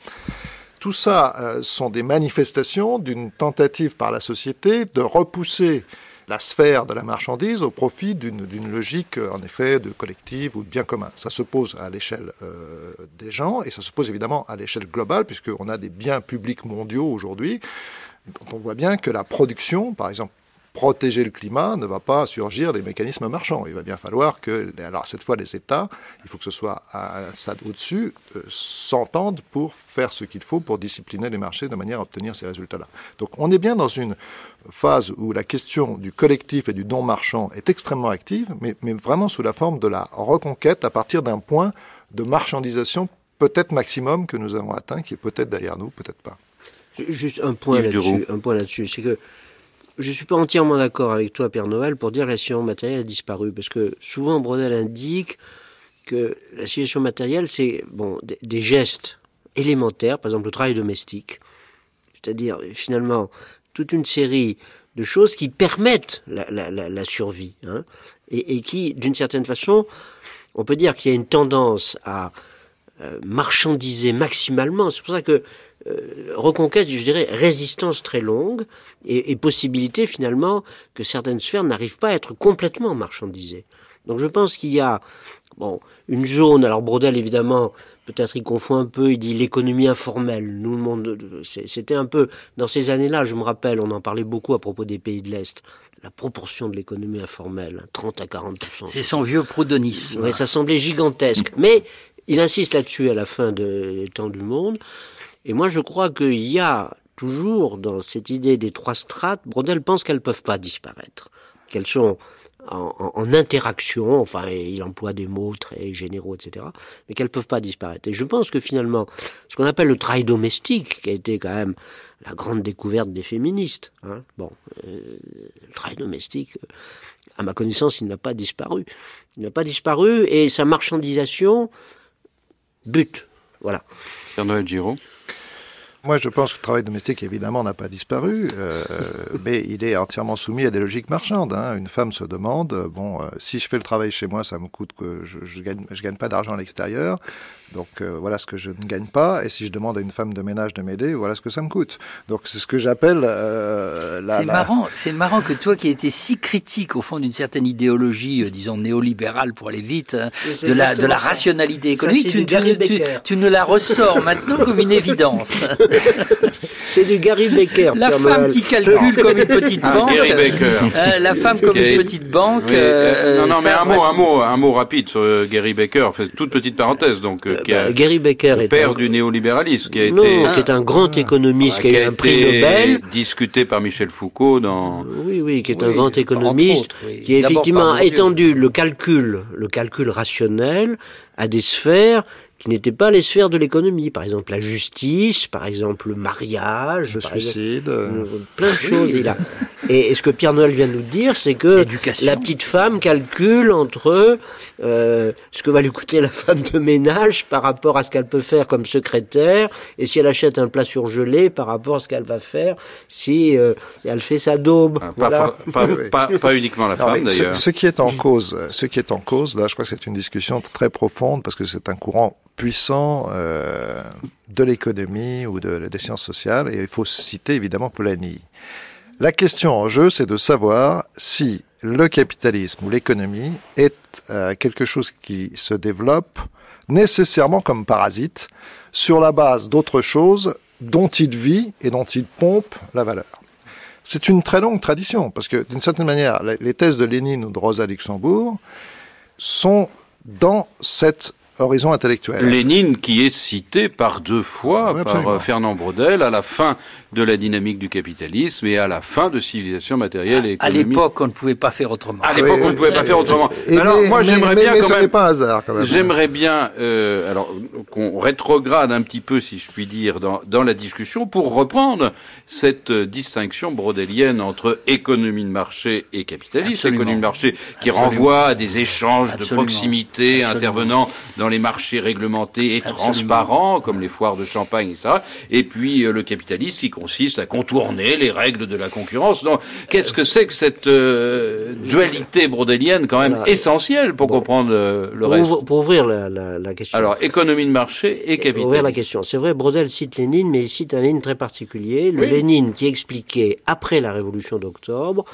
Tout ça euh, sont des manifestations d'une tentative par la société de repousser la sphère de la marchandise au profit d'une logique, euh, en effet, de collective ou de bien commun. Ça se pose à l'échelle euh, des gens et ça se pose évidemment à l'échelle globale, puisqu'on a des biens publics mondiaux aujourd'hui dont on voit bien que la production, par exemple protéger le climat ne va pas surgir des mécanismes marchands. Il va bien falloir que, alors cette fois les États, il faut que ce soit à un stade au-dessus, euh, s'entendent pour faire ce qu'il faut pour discipliner les marchés de manière à obtenir ces résultats-là. Donc on est bien dans une phase où la question du collectif et du don marchand est extrêmement active, mais, mais vraiment sous la forme de la reconquête à partir d'un point de marchandisation peut-être maximum que nous avons atteint, qui est peut-être derrière nous, peut-être pas. Juste un point là-dessus, un point là-dessus, c'est que je ne suis pas entièrement d'accord avec toi, Père Noël, pour dire que la situation matérielle a disparu. Parce que souvent, Brodel indique que la situation matérielle, c'est bon, des gestes élémentaires, par exemple le travail domestique. C'est-à-dire, finalement, toute une série de choses qui permettent la, survie. Hein, et, qui, d'une certaine façon, on peut dire qu'il y a une tendance à euh, marchandiser maximalement. C'est pour ça que euh, reconquête, je dirais, résistance très longue et, possibilité finalement que certaines sphères n'arrivent pas à être complètement marchandisées. Donc je pense qu'il y a bon une zone. Alors Brodel évidemment, peut-être il confond un peu. Il dit l'économie informelle. Nous le monde, c'était un peu dans ces années-là. Je me rappelle, on en parlait beaucoup à propos des pays de l'Est. La proportion de l'économie informelle, 30 à 40 C'est son vieux proudonisme. Oui, ça semblait gigantesque. Mais il insiste là-dessus à la fin des temps du monde. Et moi, je crois qu'il y a toujours dans cette idée des trois strates, Brodel pense qu'elles ne peuvent pas disparaître, qu'elles sont en, interaction, enfin, il emploie des mots très généraux, etc., mais qu'elles ne peuvent pas disparaître. Et je pense que finalement, ce qu'on appelle le travail domestique, qui a été quand même la grande découverte des féministes, hein, bon, euh, le travail domestique, euh, à ma connaissance, il n'a pas disparu. Il n'a pas disparu, et sa marchandisation bute. Voilà. Père Noël Giraud Moi, je pense que le travail domestique, évidemment, n'a pas disparu, euh, mais il est entièrement soumis à des logiques marchandes. Hein. Une femme se demande, bon, euh, si je fais le travail chez moi, ça me coûte que je, je gagne, je gagne pas d'argent à l'extérieur. Donc euh, voilà ce que je ne gagne pas. Et si je demande à une femme de ménage de m'aider, voilà ce que ça me coûte. Donc c'est ce que j'appelle euh, la. C'est marrant. C'est marrant que toi qui étais si critique au fond d'une certaine idéologie, euh, disons néolibérale pour aller vite, hein, de la de la rationalité économique, tu, tu, ne la ressors maintenant comme une évidence. C'est du Gary Becker. La femme qui calcule comme une petite ah, banque. Gary Becker. la femme comme une petite banque. non non mais un mot un mot un mot rapide sur Gary Becker. Fait toute petite parenthèse donc bah, Gary Becker est père du néolibéralisme, qui a non, été, qui est un grand économiste, qui, a eu un prix Nobel, discuté par Michel Foucault dans. Oui, oui, qui est un grand économiste, qui a effectivement étendu le calcul, le calcul rationnel à des sphères qui n'étaient pas les sphères de l'économie. Par exemple, la justice, par exemple, le mariage, le suicide, euh, plein de choses. Il a. Et, ce que Pierre Noël vient de nous dire, c'est que la petite femme calcule entre euh, ce que va lui coûter la femme de ménage par rapport à ce qu'elle peut faire comme secrétaire, et si elle achète un plat surgelé par rapport à ce qu'elle va faire si euh, elle fait sa daube. Ah, pas, pas, uniquement la femme d'ailleurs. Ce, ce, qui est en cause, ce qui est en cause, là, je crois que c'est une discussion très profonde parce que c'est un courant puissant euh, de l'économie ou de, des sciences sociales, et il faut citer évidemment Polanyi. La question en jeu, c'est de savoir si le capitalisme ou l'économie est euh, quelque chose qui se développe nécessairement comme parasite sur la base d'autre chose dont il vit et dont il pompe la valeur. C'est une très longue tradition, parce que d'une certaine manière, les thèses de Lénine ou de Rosa Luxembourg sont dans cette horizon intellectuel. Lénine qui est cité par deux fois par euh, Fernand Braudel à la fin de la dynamique du capitalisme et à la fin de civilisation matérielle et économique. À l'époque, on ne pouvait pas faire autrement. À l'époque, on ne pouvait pas faire autrement. alors, moi, j'aimerais bien quand même. pas hasard, quand même. J'aimerais bien, euh, alors, qu'on rétrograde un petit peu, si je puis dire, dans, dans la discussion pour reprendre cette euh, distinction brodélienne entre économie de marché et capitalisme. Économie de marché qui renvoie à des échanges de proximité intervenant dans les marchés réglementés et transparents, comme les foires de champagne et ça. Et puis, euh, le capitalisme qui consiste à contourner les règles de la concurrence. Donc, qu'est-ce que c'est que cette euh, dualité brodélienne quand même essentielle pour comprendre euh, le reste? Pour ouvrir la, question. Alors, économie de marché et capitalisme. Ouvrir la question. C'est vrai, Brodel cite Lénine, mais il cite un Lénine très particulier. Le Lénine qui expliquait, après la révolution d'octobre,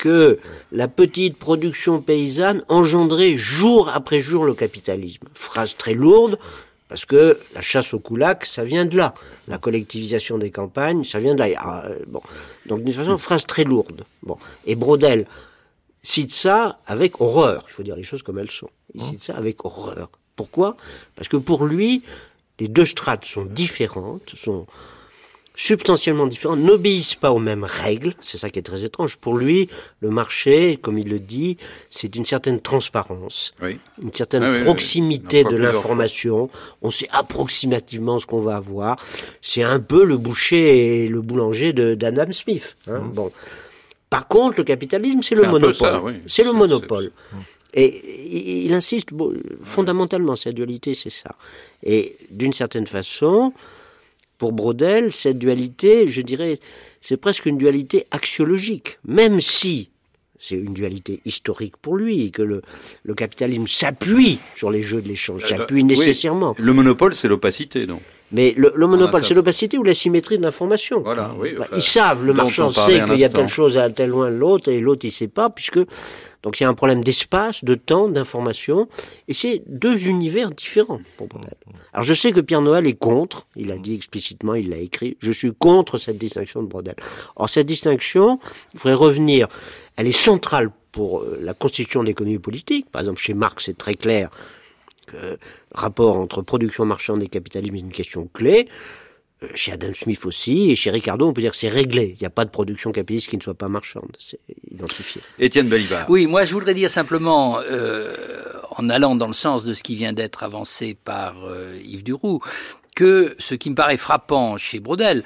que la petite production paysanne engendrait jour après jour le capitalisme. Phrase très lourde, parce que la chasse au coulac, ça vient de là. La collectivisation des campagnes, ça vient de là. Ah, euh, bon. Donc, d'une façon, phrase très lourde. Bon. Et Brodel cite ça avec horreur. Il faut dire les choses comme elles sont. Il cite ça avec horreur. Pourquoi? Parce que pour lui, les deux strates sont différentes, sont substantiellement différents, n'obéissent pas aux mêmes règles. C'est ça qui est très étrange. Pour lui, le marché, comme il le dit, c'est une certaine transparence, une certaine ah proximité de l'information. On sait approximativement ce qu'on va avoir. C'est un peu le boucher et le boulanger d'Adam Smith. Hein. Mmh. Bon. Par contre, le capitalisme, c'est le monopole. C'est le monopole. Et il insiste fondamentalement, cette dualité, c'est ça. Et d'une certaine façon, pour Brodel, cette dualité, je dirais, c'est presque une dualité axiologique, même si c'est une dualité historique pour lui, que le, le capitalisme s'appuie sur les jeux de l'échange, euh, s'appuie nécessairement. Le monopole, c'est l'opacité, donc. Mais le, monopole, c'est l'opacité ou la symétrie de l'information. Voilà, oui. Bah, ils savent, le marchand sait qu'il y a telle chose à tel loin de l'autre, et l'autre, il sait pas, puisque donc il y a un problème d'espace, de temps, d'information, et c'est deux univers différents pour Alors je sais que Pierre Noël est contre, il a dit explicitement, il l'a écrit, je suis contre cette distinction de Brodel. Or cette distinction, il faudrait revenir, elle est centrale pour euh, la constitution de l'économie politique. Par exemple, chez Marx, c'est très clair rapport entre production marchande et capitalisme est une question clé. Euh, chez Adam Smith aussi, et chez Ricardo, on peut dire que c'est réglé. Il n'y a pas de production capitaliste qui ne soit pas marchande. C'est identifié. Étienne Balibar. Oui, moi je voudrais dire simplement, euh, en allant dans le sens de ce qui vient d'être avancé par euh, Yves Duroux, que ce qui me paraît frappant chez Brodel,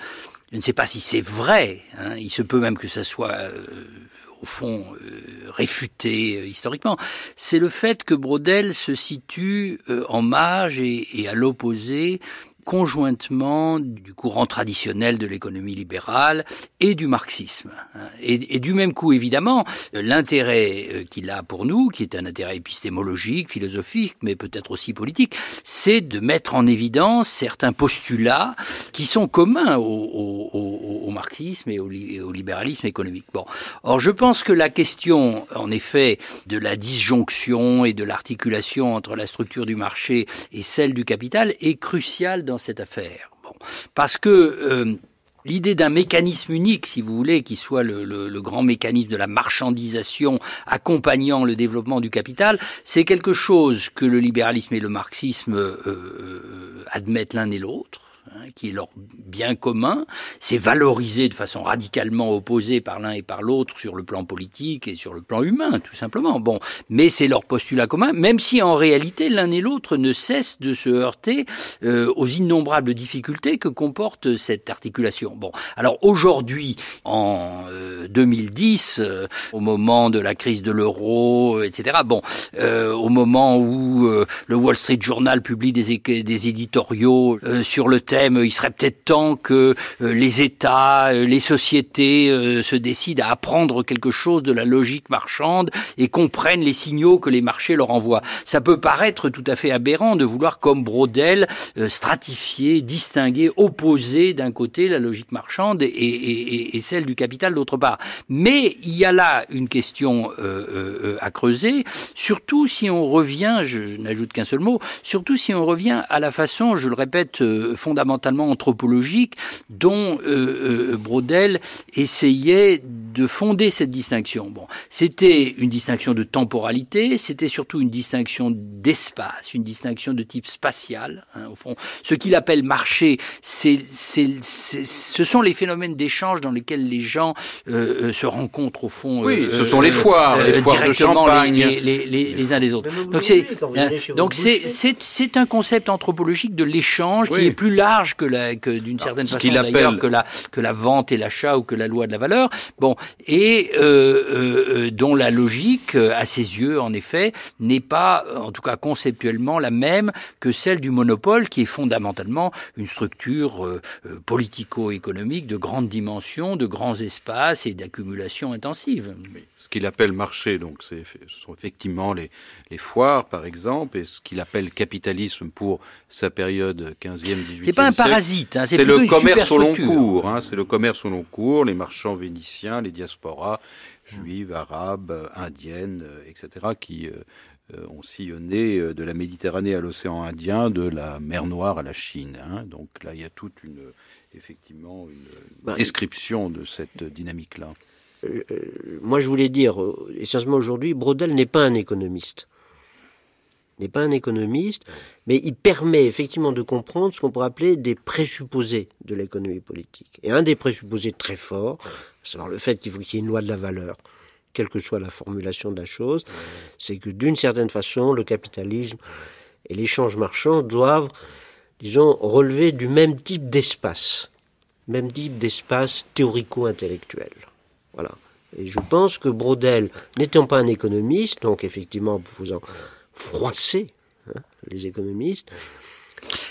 je ne sais pas si c'est vrai, hein, il se peut même que ça soit au fond réfuté historiquement, c'est le fait que Brodel se situe en marge et à l'opposé conjointement du courant traditionnel de l'économie libérale et du marxisme. Hein. Et, du même coup, évidemment, l'intérêt euh, qu'il a pour nous, qui est un intérêt épistémologique, philosophique, mais peut-être aussi politique, c'est de mettre en évidence certains postulats qui sont communs au, marxisme et au, au, libéralisme économique. Bon, or je pense que la question, en effet, de la disjonction et de l'articulation entre la structure du marché et celle du capital est cruciale dans cette affaire. Parce que euh, L'idée d'un mécanisme unique, si vous voulez, qui soit le, grand mécanisme de la marchandisation accompagnant le développement du capital, c'est quelque chose que le libéralisme et le marxisme euh, euh, admettent l'un et l'autre. Hein, qui est leur bien commun, c'est valorisé de façon radicalement opposée par l'un et par l'autre sur le plan politique et sur le plan humain, tout simplement. Bon, mais c'est leur postulat commun, même si en réalité l'un et l'autre ne cessent de se heurter euh, aux innombrables difficultés que comporte cette articulation. Bon, alors aujourd'hui, en 2010, euh, euh, au moment de la crise de l'euro, etc. Bon, au moment où le Wall Street Journal publie des, des éditoriaux sur le thème il serait peut-être temps que euh, les États, euh, les sociétés euh, se décident à apprendre quelque chose de la logique marchande et comprennent les signaux que les marchés leur envoient. Ça peut paraître tout à fait aberrant de vouloir, comme Brodel, stratifier, distinguer, opposer d'un côté la logique marchande et, celle du capital d'autre part. Mais il y a là une question à creuser, surtout si on revient, je, je n'ajoute qu'un seul mot, surtout si on revient à la façon, je le répète, fondamentale anthropologique dont euh, euh, Brodel essayait de fonder cette distinction. Bon, c'était une distinction de temporalité, c'était surtout une distinction d'espace, une distinction de type spatial. Hein, au fond, ce qu'il appelle marché, c'est, ce sont les phénomènes d'échange dans lesquels les gens euh, se rencontrent au fond. Oui, ce sont les foires, les foires de champagne, les, les, les, les uns des autres. Donc c'est, donc c'est, c'est, un concept anthropologique de l'échange qui est plus large que, la, que d'une certaine façon d'ailleurs que la, que la vente et l'achat ou que la loi de la valeur. Bon, et euh, euh, euh dont la logique, à ses yeux, en effet, n'est pas, en tout cas conceptuellement, la même que celle du monopole, qui est fondamentalement une structure politico-économique de grande dimension, de grands espaces et d'accumulation intensive. Ce qu'il appelle marché, donc, ce sont effectivement les, les foires, par exemple, et ce qu'il appelle capitalisme pour sa période 15e, 18e C'est pas un parasite, hein, c'est le commerce au long cours. Hein, c'est le commerce au long cours, les marchands vénitiens, les diasporas juives, arabes, indiennes, euh, etc., qui euh, euh, ont sillonné de la Méditerranée à l'océan Indien, de la mer Noire à la Chine. Hein. Donc là, il y a toute une, effectivement, une bah, description de cette dynamique-là. moi, je voulais dire, essentiellement aujourd'hui, Brodel n'est pas un économiste n'est pas un économiste, mais il permet effectivement de comprendre ce qu'on pourrait appeler des présupposés de l'économie politique. Et un des présupposés très forts, c'est le fait qu'il faut qu'il y ait une loi de la valeur, quelle que soit la formulation de la chose, c'est que d'une certaine façon, le capitalisme et l'échange marchand doivent, disons, relever du même type d'espace, même type d'espace théorico-intellectuel. Voilà. Et je pense que Brodel, n'étant pas un économiste, donc effectivement, vous en froisser hein, les économistes,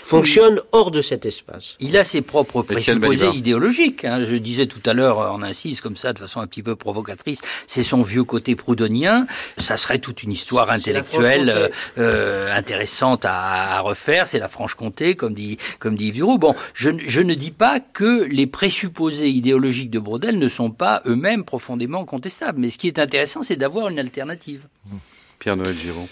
fonctionne hors de cet espace. Il a ses propres présupposés idéologiques. Hein. Je disais tout à l'heure, on insiste comme ça de façon un petit peu provocatrice, c'est son vieux côté proudhonien. Ça serait toute une histoire intellectuelle euh, euh, intéressante à, refaire. C'est la Franche-Comté, comme dit comme dit Bon, je, je, ne dis pas que les présupposés idéologiques de Brodel ne sont pas eux-mêmes profondément contestables. Mais ce qui est intéressant, c'est d'avoir une alternative. Pierre-Noël Giron.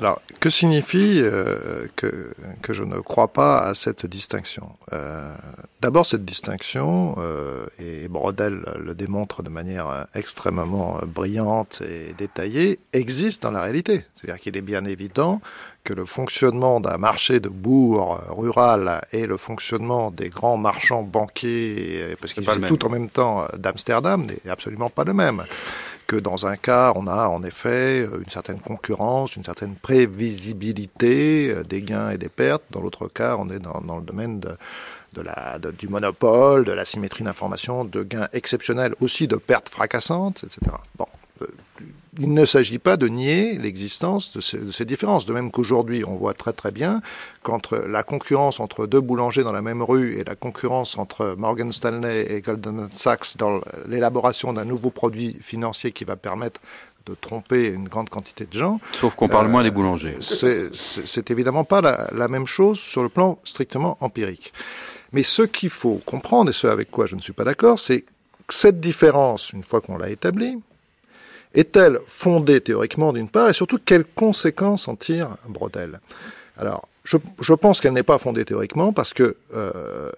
Alors, que signifie euh, que, que, je ne crois pas à cette distinction? Euh, D'abord, cette distinction, euh, et Brodel le démontre de manière extrêmement brillante et détaillée, existe dans la réalité. C'est-à-dire qu'il est bien évident que le fonctionnement d'un marché de bourg rural et le fonctionnement des grands marchands banquiers, parce qu'ils sont tout en même temps d'Amsterdam, n'est absolument pas le même que dans un cas, on a en effet une certaine concurrence, une certaine prévisibilité euh, des gains et des pertes. Dans l'autre cas, on est dans, le domaine de, du monopole, de la symétrie d'information, de gains exceptionnels, aussi de pertes fracassantes, etc. Bon, euh, il ne s'agit pas de nier l'existence de, ces différences. De même qu'aujourd'hui, on voit très très bien qu'entre la concurrence entre deux boulangers dans la même rue et la concurrence entre Morgan Stanley et Goldman Sachs dans l'élaboration d'un nouveau produit financier qui va permettre de tromper une grande quantité de gens. Sauf qu'on parle moins des boulangers. C'est évidemment pas la, même chose sur le plan strictement empirique. Mais ce qu'il faut comprendre, et ce avec quoi je ne suis pas d'accord, c'est que cette différence, une fois qu'on l'a établie, est-elle fondée théoriquement d'une part, et surtout quelles conséquences en tire Brodel? Alors, je, je pense qu'elle n'est pas fondée théoriquement parce que, euh,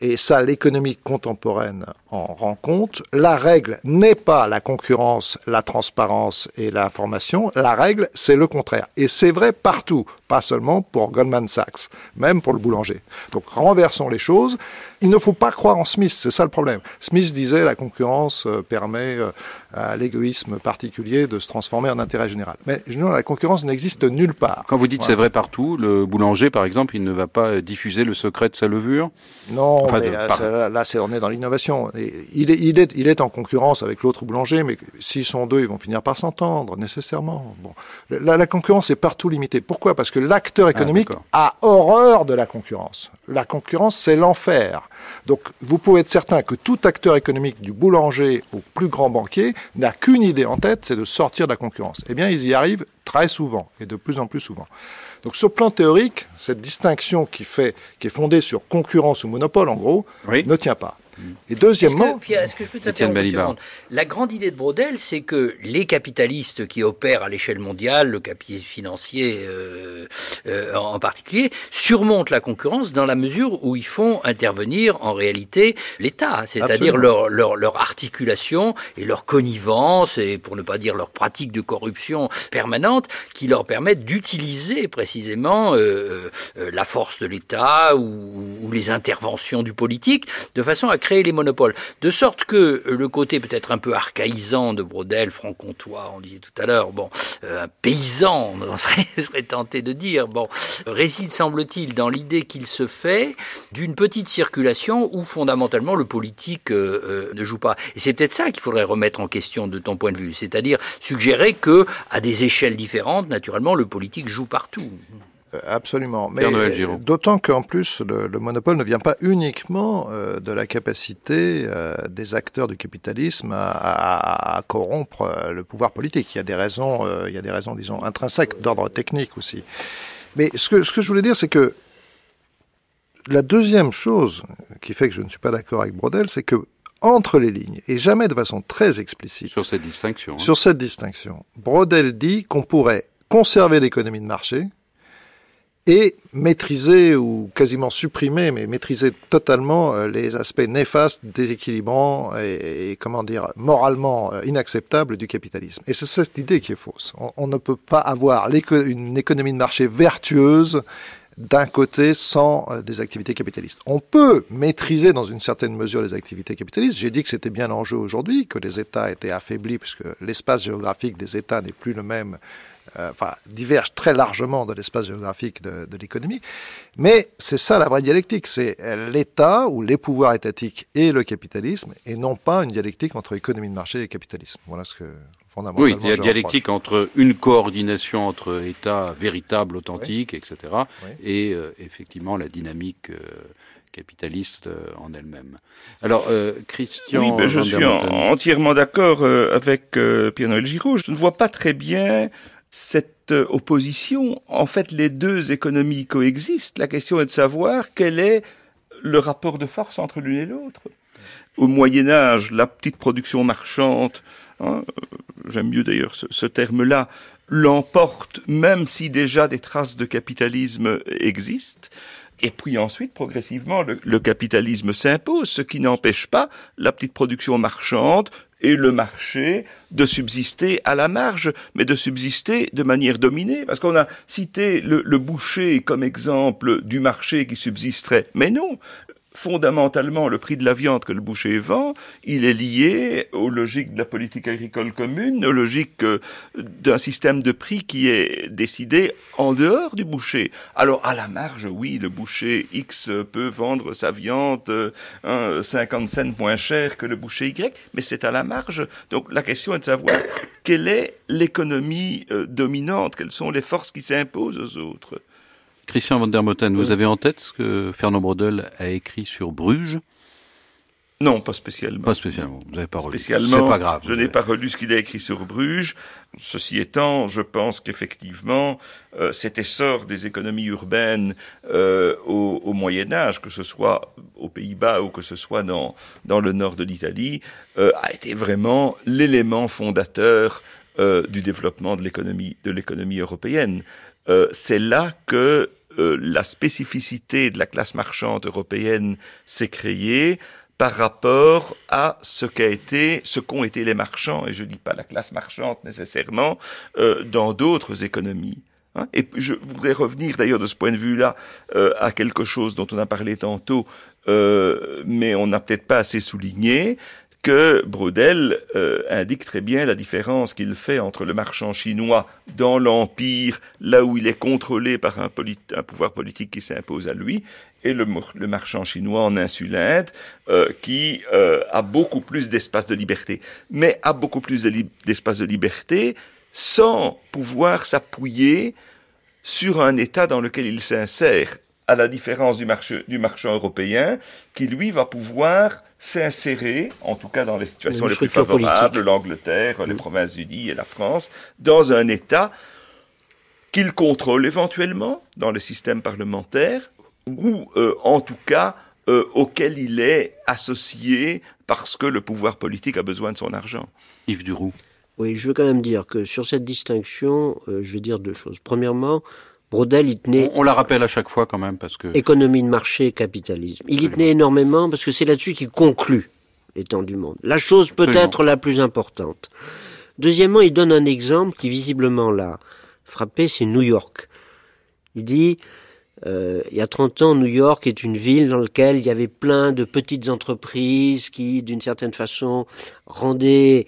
et ça l'économie contemporaine en rend compte, la règle n'est pas la concurrence, la transparence et l'information, la règle c'est le contraire. Et c'est vrai partout, pas seulement pour Goldman Sachs, même pour le boulanger. Donc renversons les choses. Il ne faut pas croire en Smith, c'est ça le problème. Smith disait la concurrence euh, permet euh, à l'égoïsme particulier de se transformer en intérêt général. Mais non, la concurrence n'existe nulle part. Quand vous dites c'est vrai partout, le boulanger par exemple, il ne va pas diffuser le secret de sa levure? Non, mais là, on est dans l'innovation. Il est, il, est, il est en concurrence avec l'autre boulanger, mais s'ils sont deux, ils vont finir par s'entendre, nécessairement. Bon. La, la concurrence est partout limitée. Pourquoi? Parce que l'acteur ah, économique a horreur de la concurrence. La concurrence, c'est l'enfer. Donc, vous pouvez être certain que tout acteur économique, du boulanger au plus grand banquier, n'a qu'une idée en tête, c'est de sortir de la concurrence. Eh bien, ils y arrivent très souvent, et de plus en plus souvent. Donc, sur le plan théorique, cette distinction qui, fait, qui est fondée sur concurrence ou monopole, en gros, ne tient pas. Et deuxièmement, est-ce que, je peux t'interrompre La grande idée de Brodel, c'est que les capitalistes qui opèrent à l'échelle mondiale, le capital financier euh, euh, en particulier, surmontent la concurrence dans la mesure où ils font intervenir en réalité l'État, c'est-à-dire leur, leur, leur, articulation et leur connivence, et pour ne pas dire leur pratique de corruption permanente, qui leur permettent d'utiliser précisément euh, euh la force de l'État ou, ou les interventions du politique de façon à créer les monopoles. De sorte que le côté peut-être un peu archaïsant de Brodel, franc-comtois, on disait tout à l'heure, bon, euh, un paysan, on serait, tenté de dire, bon, réside, semble-t-il, dans l'idée qu'il se fait d'une petite circulation où fondamentalement le politique euh, euh, ne joue pas. Et c'est peut-être ça qu'il faudrait remettre en question de ton point de vue, c'est-à-dire suggérer que, à des échelles différentes, naturellement, le politique joue partout. Euh, absolument. Mais d'autant qu'en plus, le, monopole ne vient pas uniquement euh, de la capacité euh, des acteurs du capitalisme à, corrompre le pouvoir politique. Il y a des raisons, il y a des raisons, disons, intrinsèques d'ordre technique aussi. Mais ce que, ce que je voulais dire, c'est que la deuxième chose qui fait que je ne suis pas d'accord avec Brodel, c'est que entre les lignes, et jamais de façon très explicite, sur cette distinction, hein. sur cette distinction, Brodel dit qu'on pourrait conserver l'économie de marché, et maîtriser ou quasiment supprimer, mais maîtriser totalement euh, les aspects néfastes, déséquilibrants et, comment dire moralement euh, inacceptables du capitalisme. Et c'est cette idée qui est fausse. On, ne peut pas avoir une économie de marché vertueuse d'un côté sans euh, des activités capitalistes. On peut maîtriser dans une certaine mesure les activités capitalistes. J'ai dit que c'était bien l'enjeu aujourd'hui, que les États étaient affaiblis puisque l'espace géographique des États n'est plus le même euh, enfin, divergent très largement de l'espace géographique de, l'économie. Mais c'est ça la vraie dialectique, c'est l'État ou les pouvoirs étatiques et le capitalisme, et non pas une dialectique entre économie de marché et capitalisme. Voilà ce que fondamentalement. Oui, il y a une dialectique entre une coordination entre États véritables, authentiques, etc., et euh, effectivement la dynamique. Euh, capitaliste en elle-même. Alors, Christian. Oui, ben, je suis entièrement d'accord avec Pierre-Noël Giraud. Je ne vois pas très bien cette opposition, en fait, les deux économies coexistent. La question est de savoir quel est le rapport de force entre l'une et l'autre. Au Moyen Âge, la petite production marchande, hein, j'aime mieux d'ailleurs ce, terme-là, l'emporte, même si déjà des traces de capitalisme existent. Et puis ensuite, progressivement, le capitalisme s'impose, ce qui n'empêche pas la petite production marchande et le marché de subsister à la marge, mais de subsister de manière dominée. Parce qu'on a cité le, boucher comme exemple du marché qui subsisterait. Mais non, fondamentalement le prix de la viande que le boucher vend, il est lié aux logiques de la politique agricole commune, aux logiques euh, d'un système de prix qui est décidé en dehors du boucher. Alors à la marge, oui, le boucher X peut vendre sa viande 50 euh, cents moins cher que le boucher Y, mais c'est à la marge. Donc la question est de savoir quelle est l'économie euh, dominante, quelles sont les forces qui s'imposent aux autres. Christian van der Moten, vous avez en tête ce que Fernand Brodel a écrit sur Bruges? Non, pas spécialement. Pas spécialement. Vous n'avez pas relu. Spécialement. C'est pas grave. Je n'ai pas relu ce qu'il a écrit sur Bruges. Ceci étant, je pense qu'effectivement, euh, cet essor des économies urbaines euh, au, Moyen Âge, que ce soit aux Pays-Bas ou que ce soit dans dans le nord de l'Italie, euh, a été vraiment l'élément fondateur du développement de l'économie de l'économie européenne. C'est là que la spécificité de la classe marchande européenne s'est créée par rapport à ce qu'a été, ce qu'ont été les marchands, et je ne dis pas la classe marchande nécessairement, euh, dans d'autres économies. Hein. et je voudrais revenir d'ailleurs de ce point de vue-là euh, à quelque chose dont on a parlé tantôt, euh, mais on n'a peut-être pas assez souligné, que Brodel euh, indique très bien la différence qu'il fait entre le marchand chinois dans l'Empire, là où il est contrôlé par un, pouvoir politique qui s'impose à lui, et le, marchand chinois en insulinde, euh, qui euh, a beaucoup plus d'espace de liberté, mais a beaucoup plus d'espace de, liberté sans pouvoir s'appuyer sur un État dans lequel il s'insère, à la différence du marchand européen, qui lui va pouvoir s'insérer, en tout cas dans les situations les plus favorables, l'Angleterre, les Provinces-Unies et la France, dans un État qu'il contrôle éventuellement dans le système parlementaire, ou euh, en tout cas euh, auquel il est associé parce que le pouvoir politique a besoin de son argent. Yves Duroux. Oui, je veux quand même dire que sur cette distinction, euh, je vais dire deux choses. Premièrement, Brodel y tenait. On, la rappelle à chaque fois quand même parce que. Économie de marché, capitalisme. Il y tenait énormément parce que c'est là-dessus qu'il conclut l'étang du monde. La chose peut-être la plus importante. Deuxièmement, il donne un exemple qui visiblement l'a frappé, c'est New York. Il dit, euh, il y a 30 ans, New York est une ville dans laquelle il y avait plein de petites entreprises qui, d'une certaine façon, rendaient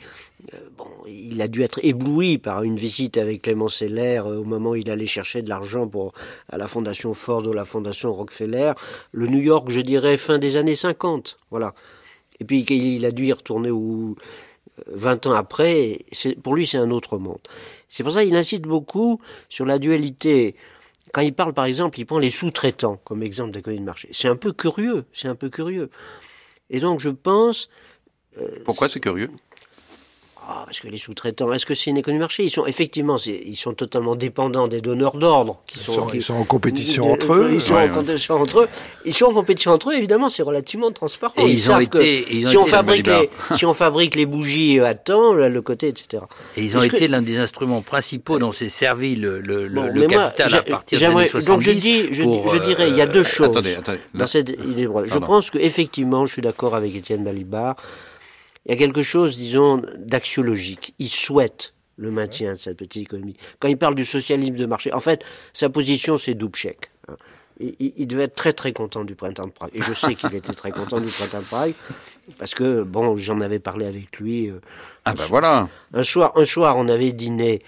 il a dû être ébloui par une visite avec Clément Seller euh, au moment où il allait chercher de l'argent pour à la fondation Ford ou la fondation Rockefeller. Le New York, je dirais, fin des années 50. Voilà. Et puis il a dû y retourner où, 20 euh, ans après. Pour lui, c'est un autre monde. C'est pour ça qu'il insiste beaucoup sur la dualité. Quand il parle, par exemple, il prend les sous-traitants comme exemple d'économie de marché. C'est un peu curieux. C'est un peu curieux. Et donc, je pense. Pourquoi c'est curieux? Ah, parce que les sous-traitants, est-ce que c'est une économie de marché? Ils sont effectivement, ils sont totalement dépendants des donneurs d'ordre. Ils, sont, ils sont en compétition entre eux. Ils sont en compétition entre eux. Ils sont en compétition entre eux. Évidemment, c'est relativement transparent. Et ils, ont été. si on fabrique les, si on fabrique les bougies à temps, le côté, etc. Et ils ont été l'un des instruments principaux dont s'est servi le, le, le capital à partir des années 70. Donc je dis, je, je dirais, il y a deux euh, choses. Attendez, attendez, dans cette idée. Je pense que effectivement, je suis d'accord avec Étienne Balibar il y a quelque chose, disons, d'axiologique. Il souhaite le maintien de cette petite économie. Quand il parle du socialisme de marché, en fait, sa position, c'est Dubček. Hein. Il, devait être très très content du printemps de Prague. Et je sais qu'il était très content du printemps de Prague, parce que, bon, j'en avais parlé avec lui. Euh, ah ben voilà Un soir, un soir, on avait dîné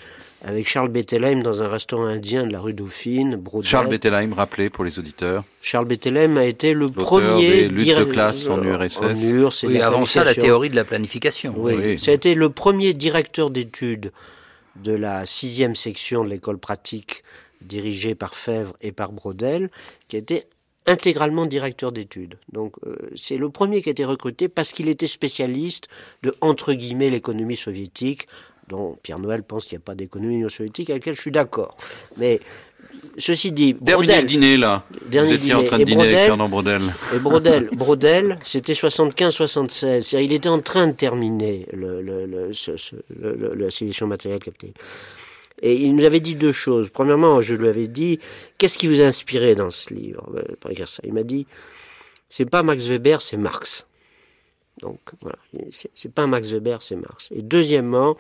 avec Charles Bettelheim dans un restaurant indien de la rue Dauphine, Charles Bettelheim, rappelé pour les auditeurs. Charles Bettelheim a été le premier des de classe en URSS. oui, avant ça, la théorie de la planification. Oui, ça a été le premier directeur d'études de la sixième section de l'école pratique dirigée par Fèvre et par Brodel, qui était intégralement directeur d'études. Donc euh, c'est le premier qui a été recruté parce qu'il était spécialiste de entre guillemets l'économie soviétique dont Pierre Noël pense qu'il n'y a pas d'économie soviétique, avec laquelle je suis d'accord. Mais ceci dit, Brodel, dernier dîner là. Dernier Vous étiez en train de dîner avec Fernand Brodel. Et Brodel, Brodel, c'était 75-76. Il était en train de terminer le, le, le, la civilisation matérielle capitale. Et il nous avait dit deux choses. Premièrement, je lui avais dit, qu'est-ce qui vous a inspiré dans ce livre Il m'a dit, c'est pas Max Weber, c'est Marx. Donc voilà, c'est pas Max Weber, c'est Marx. Et deuxièmement,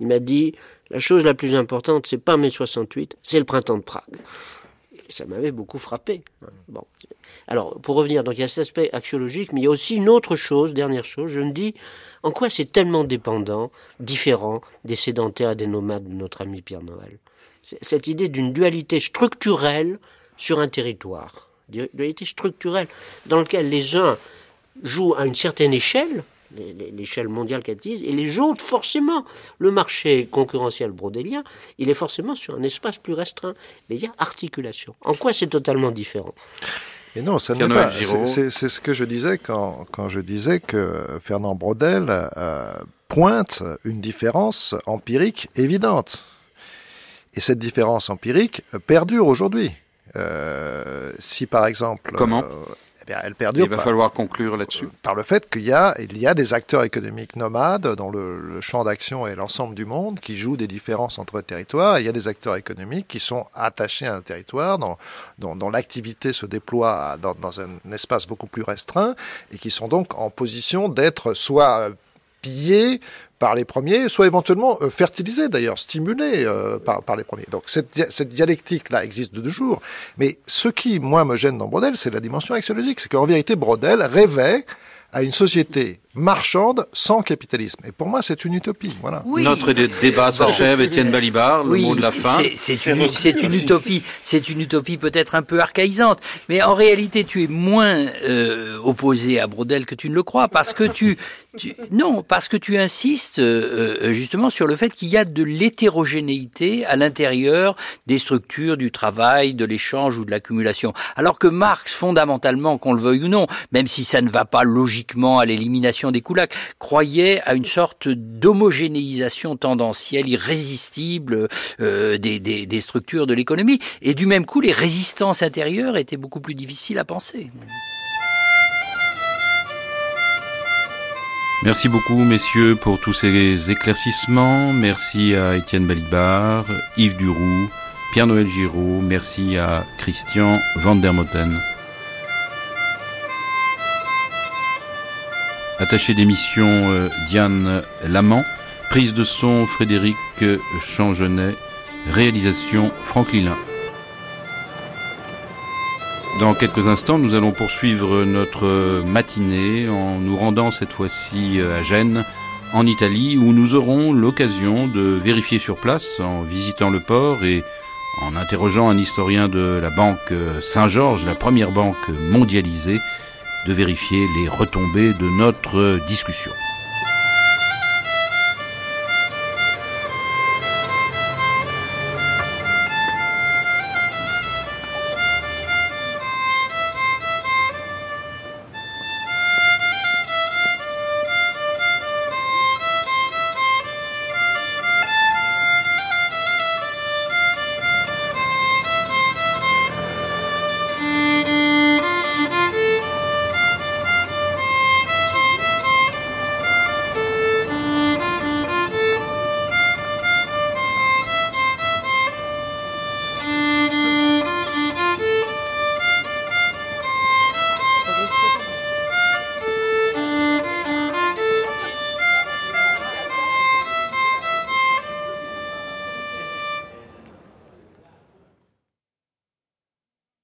il m'a dit la chose la plus importante, c'est pas mai 68, c'est le printemps de Prague. ça m'avait beaucoup frappé. Bon. Alors, pour revenir, donc il y a cet aspect axiologique, mais il y a aussi une autre chose, dernière chose, je me dis, en quoi c'est tellement dépendant, différent des sédentaires et des nomades de notre ami Pierre Noël? Cette idée d'une dualité structurelle sur un territoire, dualité structurelle, dans laquelle les uns jouent à une certaine échelle, l'échelle mondiale capitaliste, et les autres, forcément, le marché concurrentiel brodélien, il est forcément sur un espace plus restreint. Mais il y a articulation. En quoi c'est totalement différent? Mais non, ça n'est pas. C'est ce que je disais quand, quand je disais que Fernand Brodel euh, pointe une différence empirique évidente. Et cette différence empirique perdure aujourd'hui. Euh, si par exemple. Comment? euh, elle perdure. Il va falloir conclure là-dessus. Par le fait qu'il y a, il y a des acteurs économiques nomades dans le, champ d'action et l'ensemble du monde qui jouent des différences entre territoires. il y a des acteurs économiques qui sont attachés à un territoire, dont, dont, l'activité se déploie dans, dans, un espace beaucoup plus restreint et qui sont donc en position d'être soit pillés par les premiers, soit éventuellement euh, fertilisés d'ailleurs, stimulés euh, par, par, les premiers. Donc cette, cette dialectique-là existe de deux jours. Mais ce qui, moi, me gêne dans Brodel, c'est la dimension axiologique. C'est qu'en vérité, Brodel rêvait à une société marchande sans capitalisme. Et pour moi, c'est une utopie. Voilà. Notre débat s'achève. Étienne Balibar, le mot de la fin. C'est une, une, utopie. C'est une utopie peut-être un peu archaïsante, mais en réalité, tu es moins euh, opposé à Brodel que tu ne le crois, parce que tu, non, parce que tu insistes euh, euh, justement sur le fait qu'il y a de l'hétérogénéité à l'intérieur des structures du travail, de l'échange ou de l'accumulation. Alors que Marx, fondamentalement, qu'on le veuille ou non, même si ça ne va pas logiquement à l'élimination des coulacs, croyait à une sorte d'homogénéisation tendancielle irrésistible euh, des, structures de l'économie. Et du même coup, les résistances intérieures étaient beaucoup plus difficiles à penser. Merci beaucoup, messieurs, pour tous ces éclaircissements. Merci à Étienne Balibar, Yves Duroux, Pierre-Noël Giraud. Merci à Christian Vandermoten. Attaché d'émission euh, Diane Lamant. Prise de son Frédéric Changenet. Réalisation Franck Lilin. Dans quelques instants, nous allons poursuivre notre matinée en nous rendant cette fois-ci à Gênes, en Italie, où nous aurons l'occasion de vérifier sur place, en visitant le port et en interrogeant un historien de la banque Saint-Georges, la première banque mondialisée, de vérifier les retombées de notre discussion.